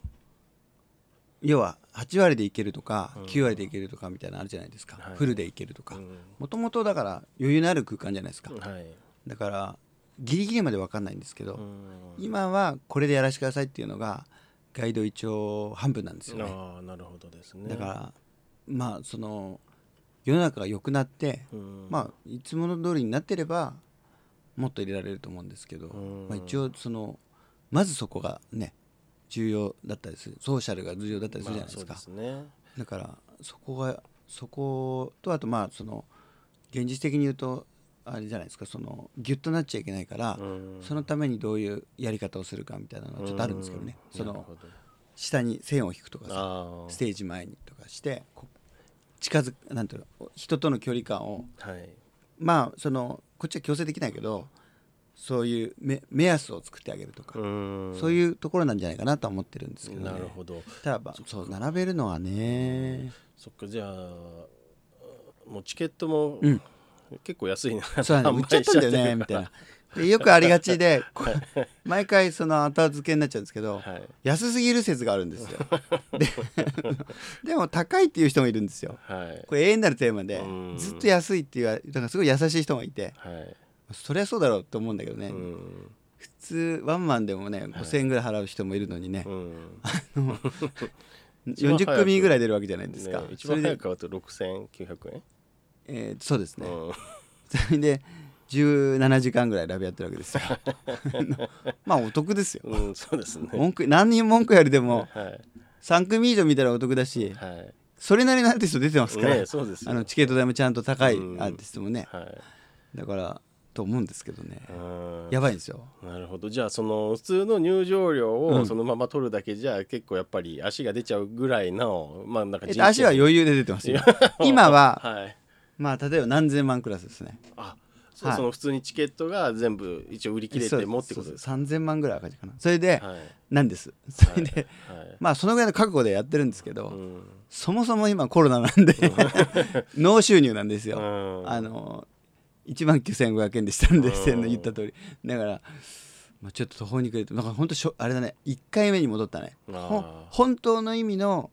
要は8割でいけるとかうん。9割でいけるとかみたいなのあるじゃないですか、はい。フルでいけるとか。うん。もともとだから余裕のある空間じゃないですか。はい。だからギリギリまで分かんないんですけど、うん。今はこれでやらせてくださいっていうのがガイド一応半分なんですよね。ああなるほどですね。だからまあその世の中が良くなって、うん。まあいつもの通りになってればもっと入れられると思うんですけど、うん。まあ、一応そのまずそこがね重要だったりする。ソーシャルが重要だったりするじゃないですか、まあすね。だからそこがそことあとまあその現実的に言うとあれじゃないですかそのギュッとなっちゃいけないから、うん。そのためにどういうやり方をするかみたいなのはちょっとあるんですけどね、その下に線を引くとかさあステージ前にとかしてこ近づくなんていうの人との距離感をあはい。まあそのこっちは強制できないけどそういう目目安を作ってあげるとか、うん。そういうところなんじゃないかなとは思ってるんですけど、ね、なるほど。ただまあそう並べるのはね、そっかじゃあもうチケットもうん結構安いな。そうだね。売っちゃったんだよねみたいな。でよくありがちで (laughs) 毎回その後付けになっちゃうんですけど、はい。安すぎる説があるんですよ。(laughs) ででも高いっていう人もいるんですよ。はい。これ永遠なるテーマでうん。ずっと安いっていうだからすごい優しい人がいてはい。そりゃそうだろうと思うんだけどね、うん。普通ワンマンでもね5000円ぐらい払う人もいるのにね、うん。40 (laughs) 一番早く組ぐらい出るわけじゃないですか、ね一番早く買うと6900円？えーそうですね、うん。それで17時間ぐらいラブやってるわけですよ。(laughs) まあお得ですよ。うんそうですね。文句何人文句よりでもはい。3組以上見たらお得だしはい。それなりのアーティスト出てますから、ねそうですよあのチケット代もちゃんと高いうん。アーティストもね、はい。だからと思うんですけどね。うん。やばいんですよ。なるほど。じゃあその普通の入場料うん。をそのまま取るだけじゃ結構やっぱり足が出ちゃうぐらいのまあなんかえっと足は裕余裕で出てますよ。(laughs) 今ははいまあ例えば何千万クラスですね。あそう、はい。その普通にチケットが全部一応売り切れてもってことですか？そうそう3000万ぐらい赤字かな。それで、はい。なんです。それで、はい。まあそのぐらいの覚悟でやってるんですけど、うん。そもそも今コロナなんで (laughs) ノー収入なんですよ、うん。あの1万9500円でしたんで、うん。言った通り。だから、まあ、ちょっと途方に暮れてなんか本当しょあれだね。1回目に戻ったね。本当の意味の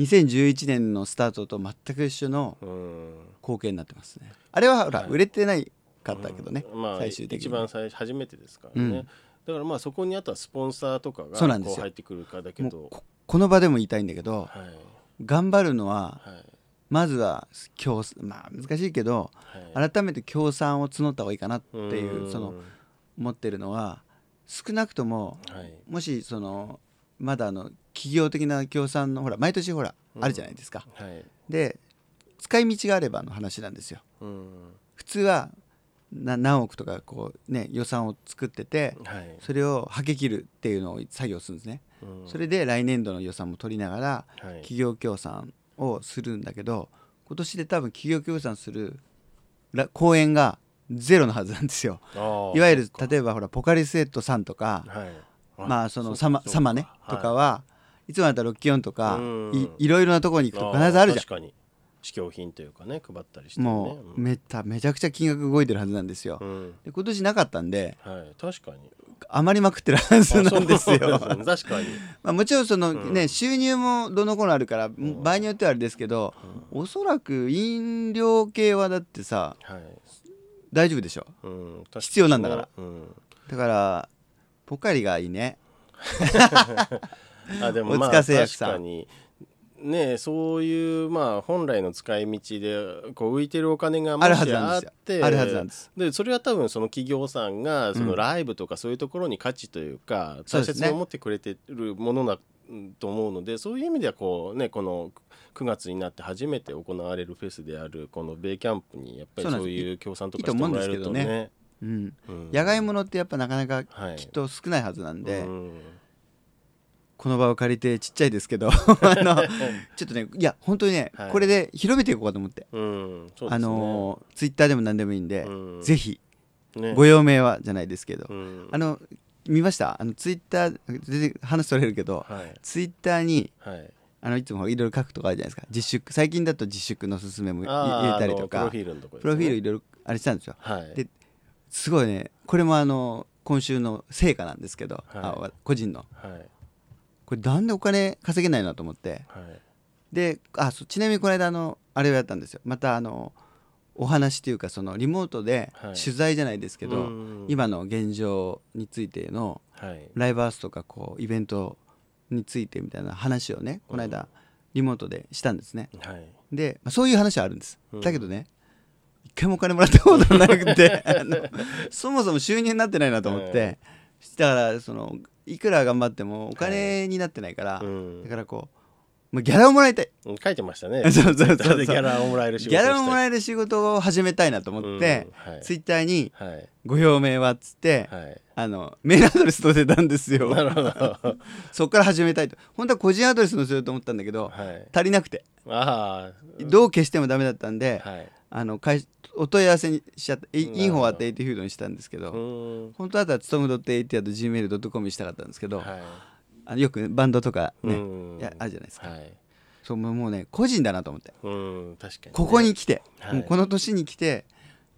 2011年のスタートと全く一緒のうん。貢献になってますね。あれはほら、はい。売れてないかったけどね、まあ最終的に。一番最初めてですからね、うん。だからまあそこにあとはスポンサーとかがこう入ってくるかだけど。ここの場でも言いたいんだけどはい。頑張るのははい。まずは協まあ難しいけどはい。改めて協賛を募った方がいいかなっていううん。その思ってるのは少なくともはい。もしそのまだあの企業的な協賛のほら毎年ほらうん。あるじゃないですか。はい。で使い道があればの話なんですよ。うん。普通はな何億とかこうね予算を作っててはい。それをはけ切るっていうのを作業するんですね。うん。それで来年度の予算も取りながらはい。企業協賛をするんだけど今年で多分企業協賛するら公演がゼロのはずなんですよ。いわゆる例えばほらポカリスエットさんとかはい。まあそのうサマサマねとかはいつもだったらロッキオンとかうん。いいろいろなところに行くと必ずあるじゃ確かに。試供品というかね配ったりしてんね。もうめためちゃくちゃ金額動いてるはずなんですよ。うん。うんで今年なかったんではい確かに。余りまくってるはずなんです (laughs) よ確かに。まあもちろんそのうん。ね収入もどの頃あるからん。場合によってはあれですけどおそらく飲料系はだってさはい。大丈夫でしょ。うん必要なんだから。うん。だからポカリがいいね (laughs) あでもまあ確かに。ねそういうまあ本来の使い道でこう浮いてるお金がもあるしあってあるはずなんです。でそれは多分その企業さんがそのうん。ライブとかそういうところに価値というか、うですね。切に思ってくれてるものだと思うのでそういう意味ではこうねこの9月になって初めて行われるフェスであるこのベイキャンプにやっぱりそういう協賛とかしてもらえるとね。うんうん。野外ものってやっぱなかなかはい。きっと少ないはずなんで、うんこの場を借りてちっちゃいですけど (laughs) あの (laughs) ちょっとねいや本当にね、はい。これで広めていこうかと思って、うんね。あのツイッターでも何でもいいんで、うん。ぜひね。ご用命はじゃないですけど、うん。あの見ました？あのツイッター全然話取れるけどはい。ツイッターにはい。あのいつもいろいろ書くとかあるじゃないですか。自粛最近だと自粛のすすめも入れたりとか。プロフィールのとこですね。プロフィールいろいろあれしたんですよ。はい。ですごいねこれもあの今週の成果なんですけど、はい。あ個人の。はいこれなんでお金稼げないなと思って。はい。であちなみにこの間あのあれをやったんですよ。またあのお話というかそのリモートではい。取材じゃないですけど、うん。今の現状についてのはい。ライブハウスとかこうイベントについてみたいな話をねこの間リモートでしたんですね。はい。で、まあ、そういう話はあるんです、うん。だけどね一回もお金もらったことなくて (laughs) そもそも収入になってないなと思って、だからそのいくら頑張ってもお金になってないから、うん。だからこう、まあ、ギャラをもらいたい。書いてましたね。(laughs) そうそうそうギャラをもらえる仕ギ事ャラをもらええる仕事を始めたいなと思って、はい。ツイッターにはい「ご表明は」っつって、はい。あのメールアドレス載せたんですよ。(laughs) そこから始めたいと。本当は個人アドレス載せようと思ったんだけど、い。足りなくて。あどう消してもダメだったんで、あの会お問い合わせにしちゃったインフォアってエイティフードにしたんですけど、本当だったらつとむ .at.gmail.com にしたかったんですけど、はい。あのよくバンドとかね、やあるじゃないですか、はい。そうもうもうね個人だなと思って。うん確かにね。ここに来て、はい。もうこの年に来て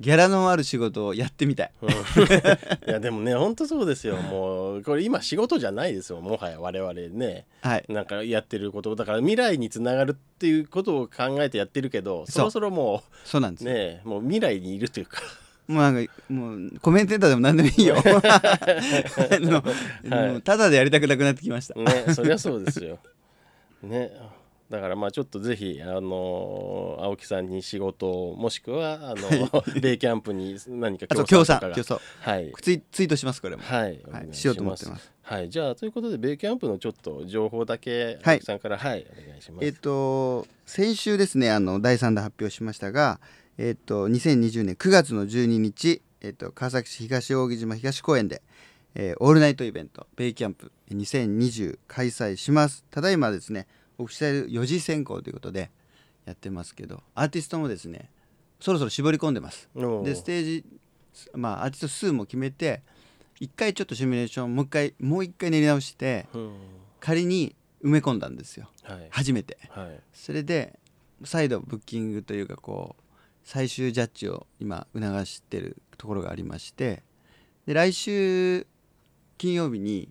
ギャラのある仕事をやってみたい。うん。(laughs) いやでもね本当そうですよ。(laughs) もうこれ今仕事じゃないですよ。もはや我々ね。はい。なんかやってることだから未来につながるっていうことを考えてやってるけどそろそろもそうなんですねもう未来にいるというか。もうなんかもうコメンテーターでも何でもいいよ。(laughs) あの、はい。ただでやりたくなくなってきました、ねそりゃそうですよ。ねだからまあちょっとぜひあの青木さんに仕事をもしくはあのベ (laughs) イキャンプに何か協協賛とかがはい。ツイツイートしますこれも。はい、おはいしようと思ってます。はい、じゃあということでベイキャンプのちょっと情報だけはい。青木さんからはい、お願いします。えっ、と先週ですねあの第3弾発表しましたがえっ、と2020年9月の12日、えっと、川崎市東扇島東公園で、えーオールナイトイベントベイキャンプ2020開催します。ただいまですねオフィシャル4次選考ということでやってますけどアーティストもですねそろそろ絞り込んでます。でステージまあアーティスト数も決めて一回ちょっとシミュレーションもう一回もう一回練り直してうん。仮に埋め込んだんですよ。はい。初めて。はい。それで再度ブッキングというかこう最終ジャッジを今促してるところがありましてで来週金曜日に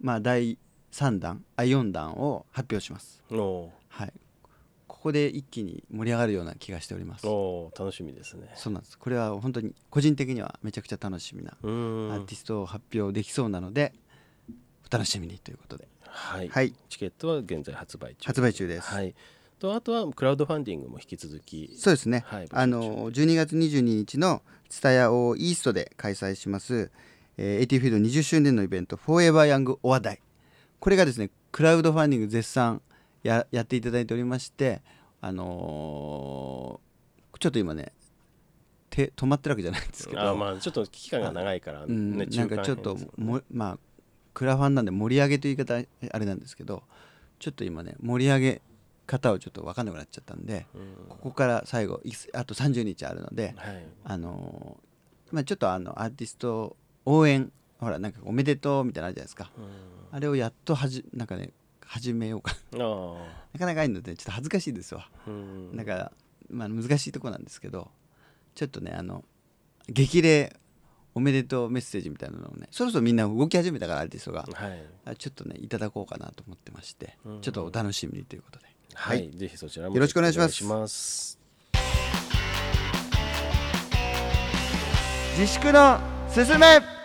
まあ第3弾あ4弾を発表します。おはい。ここで一気に盛り上がるような気がしております。ーおー楽しみですね。そうなんです。これは本当に個人的にはめちゃくちゃ楽しみなアーティストを発表できそうなのでお楽しみにということで。はい、はい。チケットは現在発売中。発売中です。はい。とあとはクラウドファンディングも引き続き。そうですね、はいあの12月22日の蔦屋オーイーストで開催します、えー、AT フィールド20周年のイベント「フォーエバーヤングお話題」これがですねクラウドファンディング絶賛ややっていただいておりましてあのーちょっと今ね手止まってるわけじゃないんですけど。まあちょっと期間が長いからうん、ね、なんかちょっともまあクラファンなんで盛り上げという言い方あれなんですけどちょっと今ね盛り上げ方をちょっと分かんなくなっちゃったんでうん。ここから最後あと30日あるのではい。あのーまあちょっとあのアーティスト応援ほらなんかおめでとうみたいなのあるじゃないですか。うん。あれをやっとはじなんかね始めようか。あなかなかいいのでちょっと恥ずかしいですわだから、まあ、難しいとこなんですけどちょっとねあの激励おめでとうメッセージみたいなのをねそろそろみんな動き始めたからアーティストがはい。あちょっとねいただこうかなと思ってまして、うん。ちょっとお楽しみにということで。はい、ぜひそちらもよろしくお願いします。お願いします。自粛のすすめ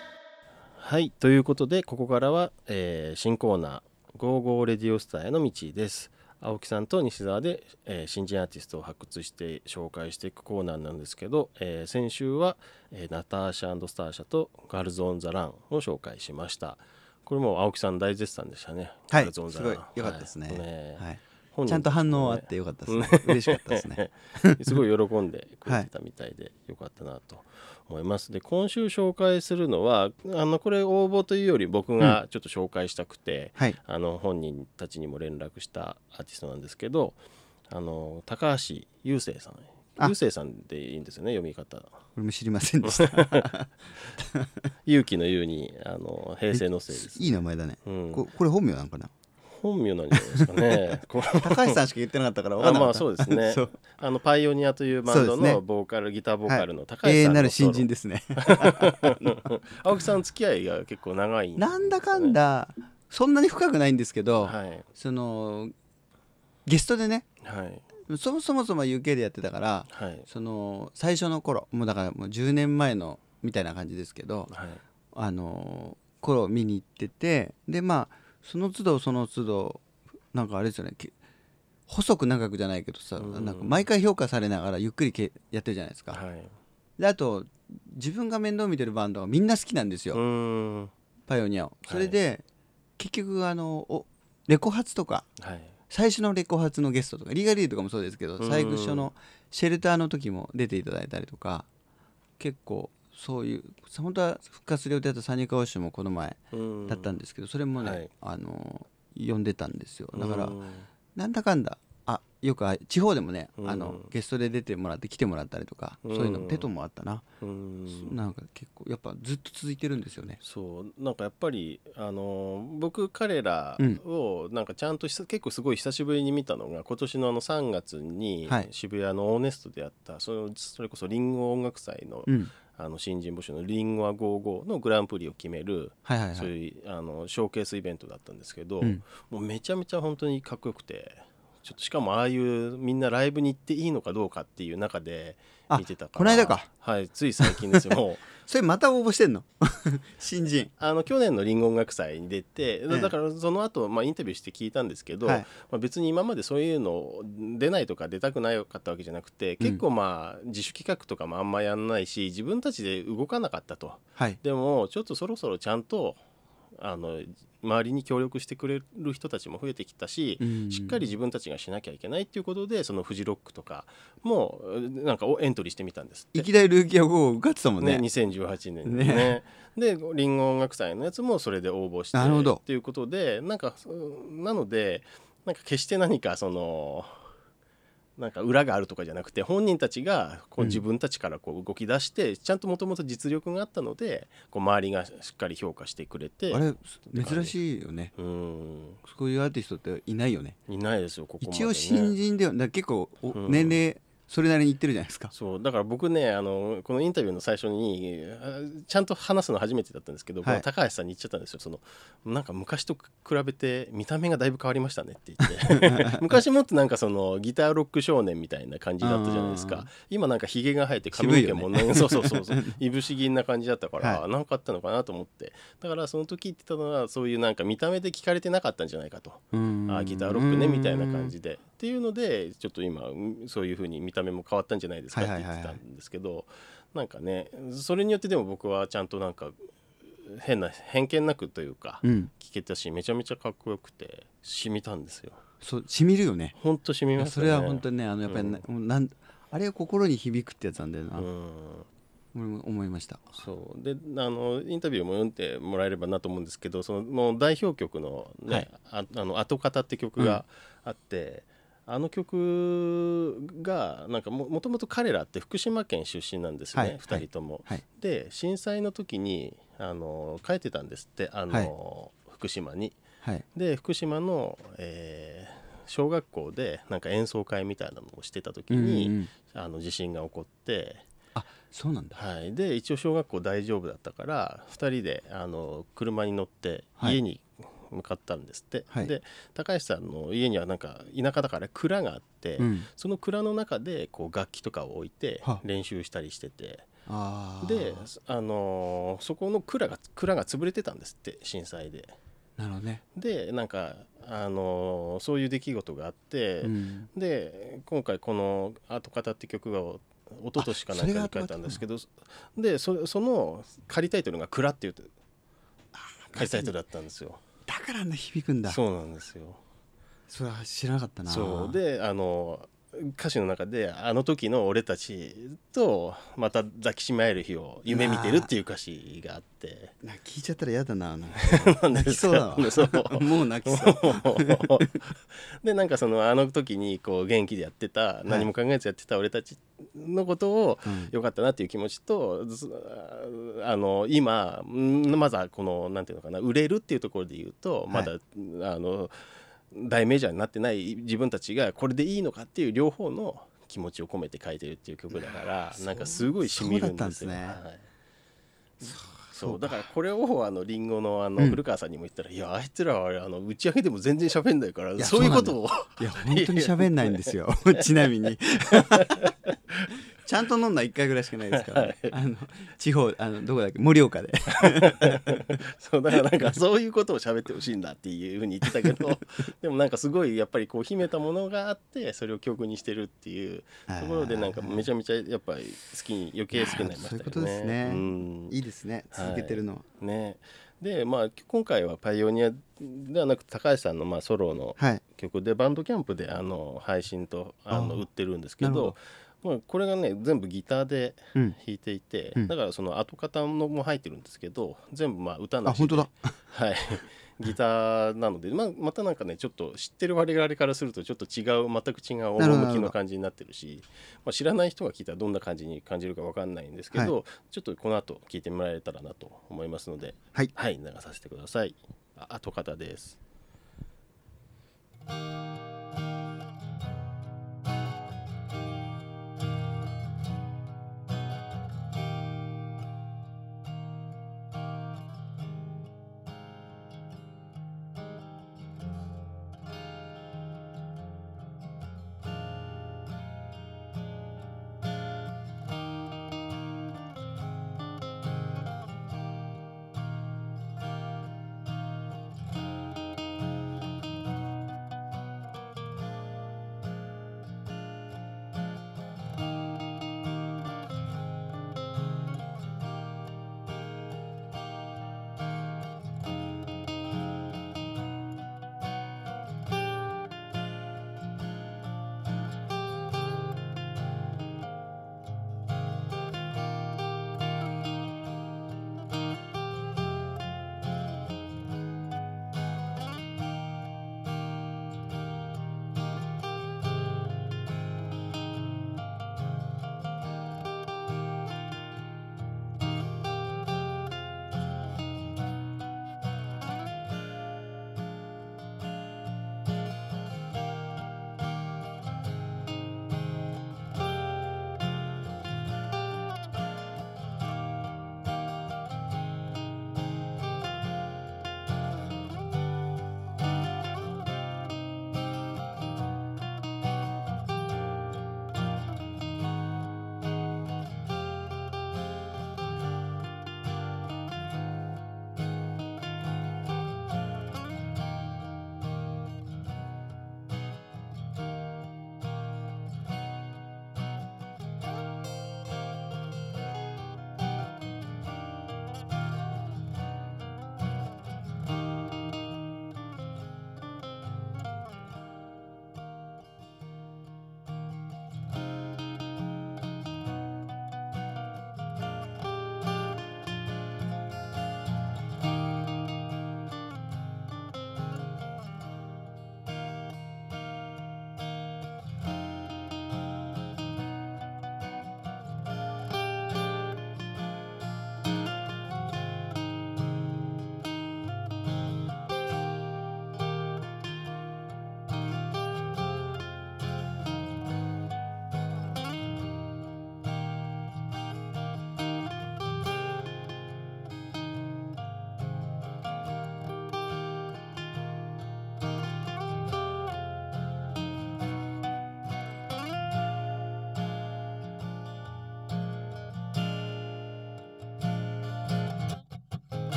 はいということでここからは、えー新コーナー「ゴーゴーレディオスターへの道」です。青木さんと西澤で、えー新人アーティストを発掘して紹介していくコーナーなんですけど、えー先週は、えーナターシャスターシャとガールズ・オン・ザ・ランを紹介しました。これも青木さん大絶賛でしたね、はいガールズ・オン・ザ・ラン。すごい良かったですね,、はい。ね。はい、ちゃんと反応あってよかったですね、嬉しかったですね。(laughs) すごい喜んでくれてたみたいでよかったなと思います。で今週紹介するのはあのこれ応募というより僕がちょっと紹介したくて、はい。あの本人たちにも連絡したアーティストなんですけどあの高橋雄生さん。あ。雄生さんでいいんですよね読み方。俺も知りませんでした。(laughs) 勇気の勇にあの平成のせいです、いい名前だね、うん。ここれ本名なのかな？本名なんじゃないですかね。(laughs) 高橋さんしか言ってなかったから分かあんなかった。まあそうですね。(laughs) あのパイオニアというバンドのボーカル、ギターボーカルの高橋さんのソロ新人ですね。(laughs) 青木さん付き合いが結構長いね。なんだかんだそんなに深くないんですけど、はい。そのゲストでねはい。そもそもそも UK でやってたからはい。その最初の頃もうだからもう10年前のみたいな感じですけどはい。あの頃見に行っててでまあその都度その都度なんかあれですよねけ細く長くじゃないけどさ、うん。なんか毎回評価されながらゆっくりけやってるじゃないですか、はい。であと自分が面倒見てるバンドがみんな好きなんですよ、パイオニアを。それで、結局あのおレコ発とかはい。最初のレコ発のゲストとかリーガリーとかもそうですけどうん。最初のシェルターの時も出ていただいたりとか結構そういう本当は復活する予定だったサニーカオもこの前うん。だったんですけどそれもね、はい。あの呼んでたんですよ。だからうん。なんだかんだあよくあ地方でもね、うん。あのゲストで出てもらって来てもらったりとか、うん。そういうのもテトもあったな、うん。なんか結構やっぱずっと続いてるんですよね。そう。なんかやっぱりあの僕彼らをなんかちゃんとひさ結構すごい久しぶりに見たのが今年のあの3月にはい。渋谷のオーネストでやったそのそれこそリンゴ音楽祭のうんあの新人募集の「リンゴは55」のグランプリを決めるはいはいはい。そういうあのショーケースイベントだったんですけど、うん。もうめちゃめちゃ本当にかっこよくてちょっとしかもああいうみんなライブに行っていいのかどうかっていう中であ見てたから。この間か。はいつい最近ですよ。もうそれまた応募してんの？(laughs) 新人。あの去年のリンゴ音楽祭に出てええ。だからその後、まあインタビューして聞いたんですけど、はい。まあ、別に今までそういうの出ないとか出たくないかったわけじゃなくて結構まあ自主企画とかもあんまやんないし自分たちで動かなかったと。はい。でもちょっとそろそろちゃんとあの周りに協力してくれる人たちも増えてきたし、うん。しっかり自分たちがしなきゃいけないっていうことでそのフジロックとかもなんかをエントリーしてみたんですいきなりルーキー号受かってたもんね、ね2018年にねでリンゴ音楽祭のやつもそれで応募してなるほど。っていうことでなんかうんなのでなんか決して何かそのなんか裏があるとかじゃなくて本人たちがこううん。自分たちからこう動き出して、ちゃんともともと実力があったのでこう周りがしっかり評価してくれて。あれ珍しいよね。うん。そういうアーティストっていないよね。いないですよここまで、ね、一応新人では結構おうん。年齢それなりにいってるじゃないですか。そうだから僕ねあのこのインタビューの最初にあちゃんと話すの初めてだったんですけど、はい。高橋さんに言っちゃったんですよ。そのなんか昔と比べて見た目がだいぶ変わりましたねって言って。(laughs) 昔もっとなんかそのギターロック少年みたいな感じだったじゃないですうん。か今なんかひげが生えて髪の毛もねそうそうそうそう。(laughs) いぶし銀な感じだったから、はい。なんかあったのかなと思って。だからその時言ってたのはそういうなんか見た目で聞かれてなかったんじゃないかと。うん。あギターロックねみたいな感じでっていうのでちょっと今うんそういう風に見た目も変わったんじゃないですかってはいはいはい。はい言ってたんですけどなんかねそれによってでも僕はちゃんとなんか変な偏見なくというかうん。聞けたしめちゃめちゃかっこよくて染みたんですよ。そうしみるよね。ほんと染みますよね。それは本当にねあのやっぱりななんあれは心に響くってやつなんだよな。うん。俺も思いました。そう。であのインタビューも読んでもらえればなと思うんですけどその代表曲の,、ねはい。ああの後方って曲があって、あの曲がなんかももともと彼らって福島県出身なんですね、はい2人とも。はい。で震災の時にあの帰ってたんですってあの、福島に。はい。で福島の、えー小学校でなんか演奏会みたいなのをしてた時に、うんうんあの地震が起こって。あそうなんだ。はい、で一応小学校大丈夫だったから2人であの車に乗ってはい。家に向かったんですって、はい。で高橋さんの家にはなんか田舎だから蔵があって、うん。その蔵の中でこう楽器とかを置いては。練習したりしてて。で、あのーそこの蔵が蔵が潰れてたんですって震災で。なるほどね。でなんか、あのーそういう出来事があって、うん。で今回この「後方」って曲が一昨年かなんかに書いたんですけどでそその仮タイトルが「蔵」っていう仮タイトルだったんですよだからあんな響くんだ。そうなんですよ。それは知らなかったな。そう。であの歌詞の中で「あの時の俺たちとまた抱きしめ合える日を夢見てる」っていう歌詞があって。な聞いちゃったら嫌だな (laughs) 泣きそう。だわそう。もう泣きそう。(laughs) でなんかそのあの時にこう元気でやってた何も考えずやってた俺たちのことをうん。良かったなっていう気持ちとずあの今んまだこのなんていうのかな売れるっていうところで言うとまだ、あの大メジャーになってない自分たちがこれでいいのかっていう両方の気持ちを込めて書いてるっていう曲だからなんかすごいしみるんですよ。ね。はい。そうだからこれをあのリンゴのあのうん。古川さんにも言ったら、いやあいつらはあの打ち上げでも全然喋んないからやそういうことを。いや本当に喋んないんですよ。(laughs) ちなみに (laughs) (laughs) ちゃんと飲んだ1回ぐらいしかないですから、ねあの地方あのどこだっけ盛岡で。(laughs) そうだからなんかそういうことを喋ってほしいんだっていうふうに言ってたけど。(laughs) でもなんかすごいやっぱりこう秘めたものがあってそれを曲にしてるっていうところでなんかめちゃめちゃやっぱり好きに余計好きになりましたよね。そういうことですね。うん。いいですね。はい。続けてるのは。ね。でまあ今回はパイオニアではなく高橋さんのまあソロのはい。曲でバンドキャンプであの配信とあの売ってるんですけどまあこれがね全部ギターでうん。弾いていて、うん。だからその後方のも入ってるんですけど全部まあ歌なしであ本当だ。(laughs) はい。ギターなので、まあ、またなんかねちょっと知ってる我々からするとちょっと違う全く違う趣の感じになってるしまあ、知らない人が聞いたらどんな感じに感じるかわかんないんですけど、ちょっとこの後聞いてもらえたらなと思いますのではい。はい流させてください。あ後方です「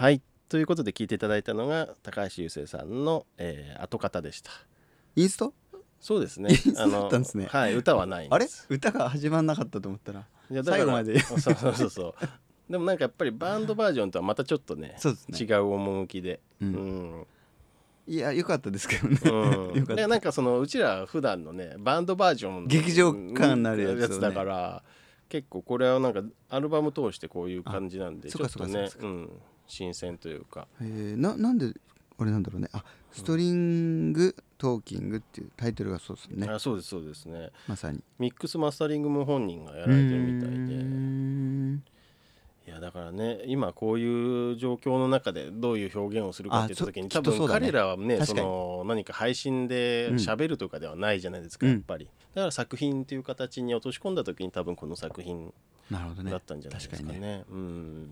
はい。ということで聞いていただいたのが高橋優生さんの、えー、後方でした。インスト？そうですね。インストだったんですね。はい歌はないあれ？歌が始まんなかったと思ったらいやだから最後まで。(laughs) そうそうそうそう。でもなんかやっぱりバンドバージョンとはまたちょっとねね。違う趣で。ううん。ん、いや良かったですけどね。うん。(laughs) よかなんかそのうちら普段のねバンドバージョン劇場感のあるやつをね。だから結構これはなんかアルバム通してこういう感じなんであちょっとね。そうかそうか。うん新鮮というか。えー。ななんであれなんだろうね。あストリングトーキングっていうタイトルがそうですね。あそうですそうですね。まさに。ミックスマスタリングも本人がやられてるみたいで。ん。いやだからね今こういう状況の中でどういう表現をするかって言った時に多分彼らはねその何か配信でうん。喋るとかではないじゃないですか、うん。やっぱり。だから作品っていう形に落とし込んだ時に多分この作品だったんじゃないですかね。ね。うん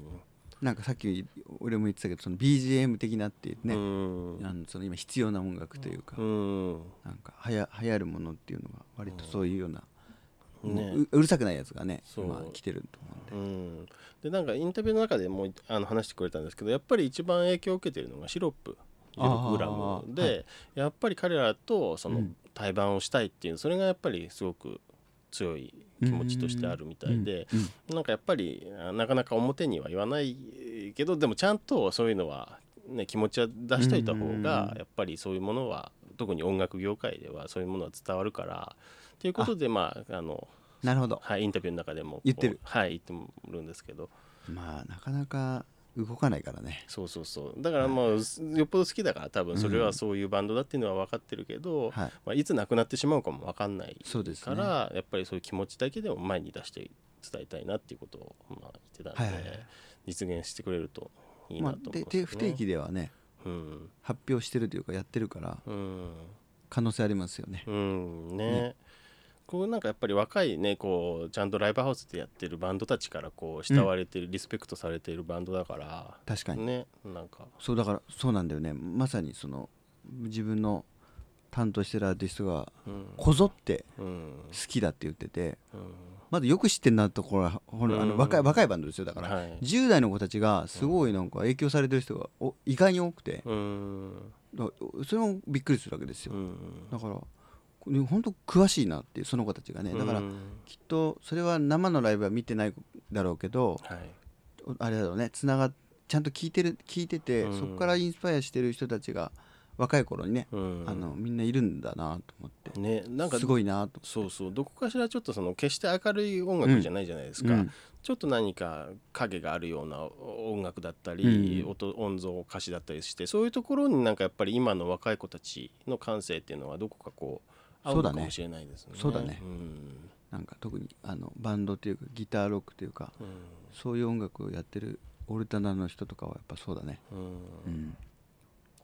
なんかさっき俺も言ってたけどその BGM 的なっていうね、うん。あのその今必要な音楽というか、うん。なんかはや流行るものっていうのが割とそういうような、うん。ね。もうるさくないやつがねそう。今来てると思うんで。うん、でなんかインタビューの中でもあの話してくれたんですけどやっぱり一番影響を受けてるのがシロップ 16g で、はい。やっぱり彼らとそのうん。対バンをしたいっていうそれがやっぱりすごく強い気持ちとしてあるみたいで、なんかやっぱりあなかなか表には言わないけどでもちゃんとそういうのは、ね、気持ちは出しといた方うんがやっぱりそういうものは特に音楽業界ではそういうものは伝わるからということでまああのなるほど。はい、インタビューの中でも言ってる。はい言ってるんですけど。まあなかなか動かないからね。そうそうそう。だからまあよっぽど好きだから多分それはそういうバンドだっていうのは分かってるけど、はい。まあ、いつ亡くなってしまうかも分かんないそうですね。から、やっぱりそういう気持ちだけでも前に出して伝えたいなっていうことをまあ言ってたんで、はいはい。はい実現してくれるといいまあなと思います、ね。でで不定期ではねうん。発表してるというかやってるからうん。可能性ありますよね。うん。ねこうなんかやっぱり若いねこうちゃんとライブハウスでやってるバンドたちからこう慕われてる、リスペクトされているバンドだから確かに。ねなんか。そうだからそうなんだよね。まさにその自分の担当してるアーティストがうん。こぞってうん。好きだって言っててうん。まずよく知ってんなところはほらあうん。の若い若いバンドですよ。だから、はい。10代の子たちがすごいなんか影響されてる人がお意外に多くて。うん。だそれもびっくりするわけですよ、うん。だから本当詳しいなっていうその子たちがね。だからうんきっとそれは生のライブは見てないだろうけどはい。あれだろうね。つながっちゃんと聞いてる聞いてて、うん。そこからインスパイアしてる人たちが若い頃にね、うん。あのみんないるんだなと思って、ねなんかすごいなとそうそう。どこかしらちょっとその決して明るい音楽じゃないじゃないですか、うん。ちょっと何か影があるような音楽だったり、うん。音音像歌詞だったりしてそういうところになんかやっぱり今の若い子たちの感性っていうのはどこかこう合うそうだね。のかもしれないですね。そうだね。うん。なんか特にあのバンドっていうかギターロックというかうん。そういう音楽をやってるオルタナの人とかはやっぱそうだね、うん。うん。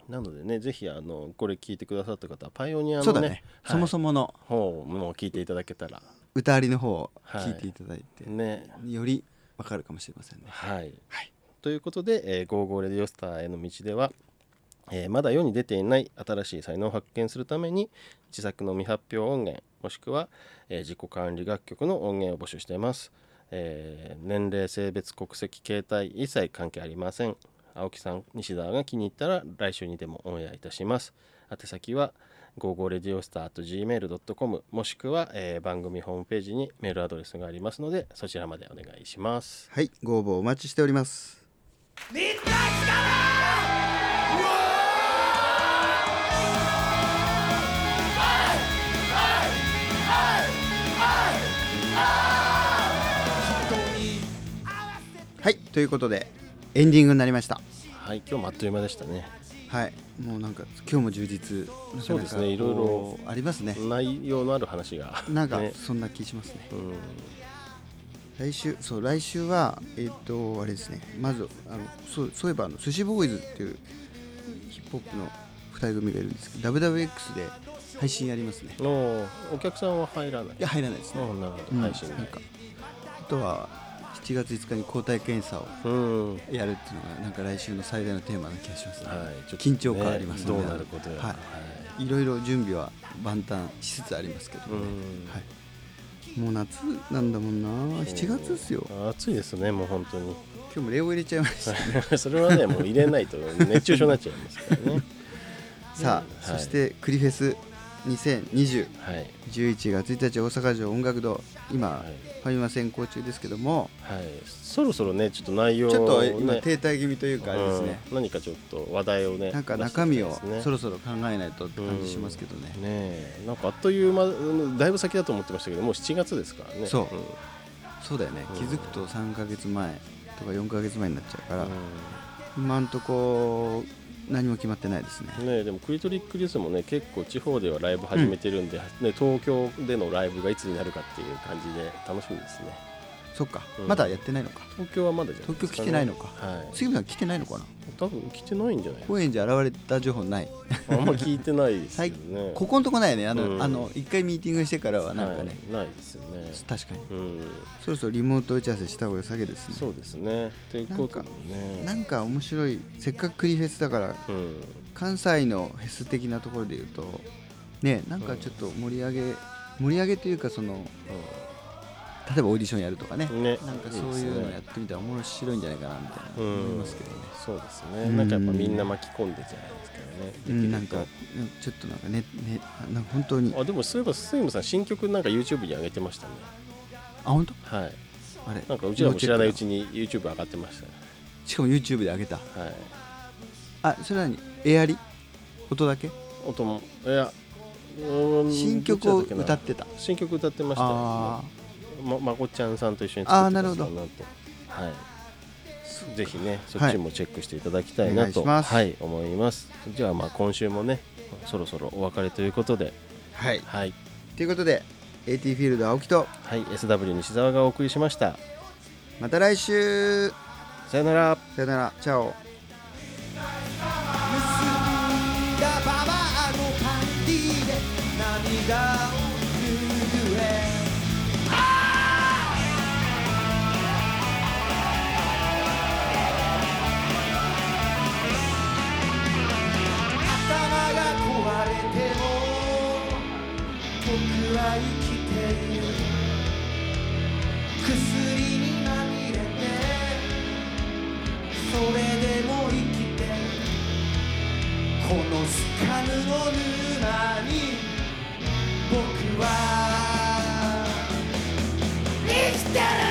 なのでねぜひあのこれ聞いてくださった方はパイオニアのねそうだね、はい。そもそもの方も聞いていただけたら歌ありの方を聞いていただいて、ね。よりわかるかもしれませんね。はい、はい。ということで「えー、ゴーゴーレディオスターへの道」では、えーまだ世に出ていない新しい才能を発見するために自作の未発表音源もしくは、えー自己管理楽曲の音源を募集しています、えー年齢性別国籍形態一切関係ありません。青木さん西田が気に入ったら来週にでもオンエアいたします。宛先は 55radiostar.gmail.com もしくは、えー番組ホームページにメールアドレスがありますのでそちらまでお願いします。はいご応募お待ちしておりますはいということでエンディングになりました。はい今日もあっという間でしたね。はいもうなんか今日も充実そうですねいろいろありますね。内容のある話がなんかね。そんな気しますね。うん。来週そう来週はえっ、とあれですね。まずあのそうそういえばあの寿司ボーイズっていうヒップホップの2人組がいるんですけど WWX で配信やりますね。のお客さんは入らない。いや入らないですね、うんなるほうんど配信なんかあとは7月5日に抗体検査をうん。やるっていうのがなんか来週の最大のテーマな気がしますね、はい緊張感ありますね。どうなることやはい。い。ろいろ準備は万端しつつありますけど、うん。はい、もう夏なんだもんな。7月ですよ。暑いですねもう本当に。今日も冷房入れちゃいました。ね (laughs) それはねもう入れないと熱中症になっちゃいますからね。(laughs) さあ、はい。そしてクリフェス2020はい。11月1日大阪城音楽堂今、はい。ファミマ先行中ですけども。はい、そろそろねちょっと内容を、ね、ちょっと今停滞気味というかあれですね、うん。何かちょっと話題をねなんか中身をそろそろ考えないとって感じしますけどね、ねえ。なんかあっという間うんだいぶ先だと思ってましたけどもう7月ですからね。そう。うん。そうだよね、うん。気づくと3ヶ月前とか4ヶ月前になっちゃうから、う今んとこ何も決まってないですね。んねえでもクリトリックリスもね結構地方ではライブ始めてるんで、ね、東京でのライブがいつになるかっていう感じで楽しみですね。そっか、うん。まだやってないのか。東京はまだじゃないですか、ね、東京来てないのか。はい。杉村さん来てないのかな？多分来てないんじゃない高円寺現れた情報ない。あんま聞いてないですよね。ここんとこないね。あの、うん。あの一回ミーティングしてからはなんかね、はい、ないですよね。確かに。うん。そろそろリモート打ち合わせした方が良さげですね。そうですね。ということでね。なんか面白いせっかくクリフェスだからうん。関西のフェス的なところで言うとねなんかちょっと盛り上げ盛り上げというかその例えばオーディションやるとかね。うんね。なんかそういうのやってみたら面白いんじゃないかなみたいな。うん。思いますけどね、そうですね。うんなんかやっぱみんな巻き込んでじゃないですかね。うん、なんかちょっとなんかねねなんか本当にとあでもそういえばスイムさん新曲なんか YouTube に上げてましたね。あ本当？はい。あれ？なんかうちらも知らないうちに YouTube 上がってましたね。しかも YouTube で上げた？はい。あそれは何？エアリ？音だけ？音もいや新曲を歌ってた。新曲歌ってましたよあままこちゃんさんと一緒に作ってたのかなと、はい、ぜひねそっちもチェックしていただきたいなと、はい、はい、思います。じゃあまあ今週もねそろそろお別れということで。はい、はい、ということで AT フィールド青木と、はい、SW 西澤がお送りしました。また来週。さよなら。さよなら。チャオ涙生きてる。薬にまみれてそれでも生きてこのスカムの沼に僕は生きてる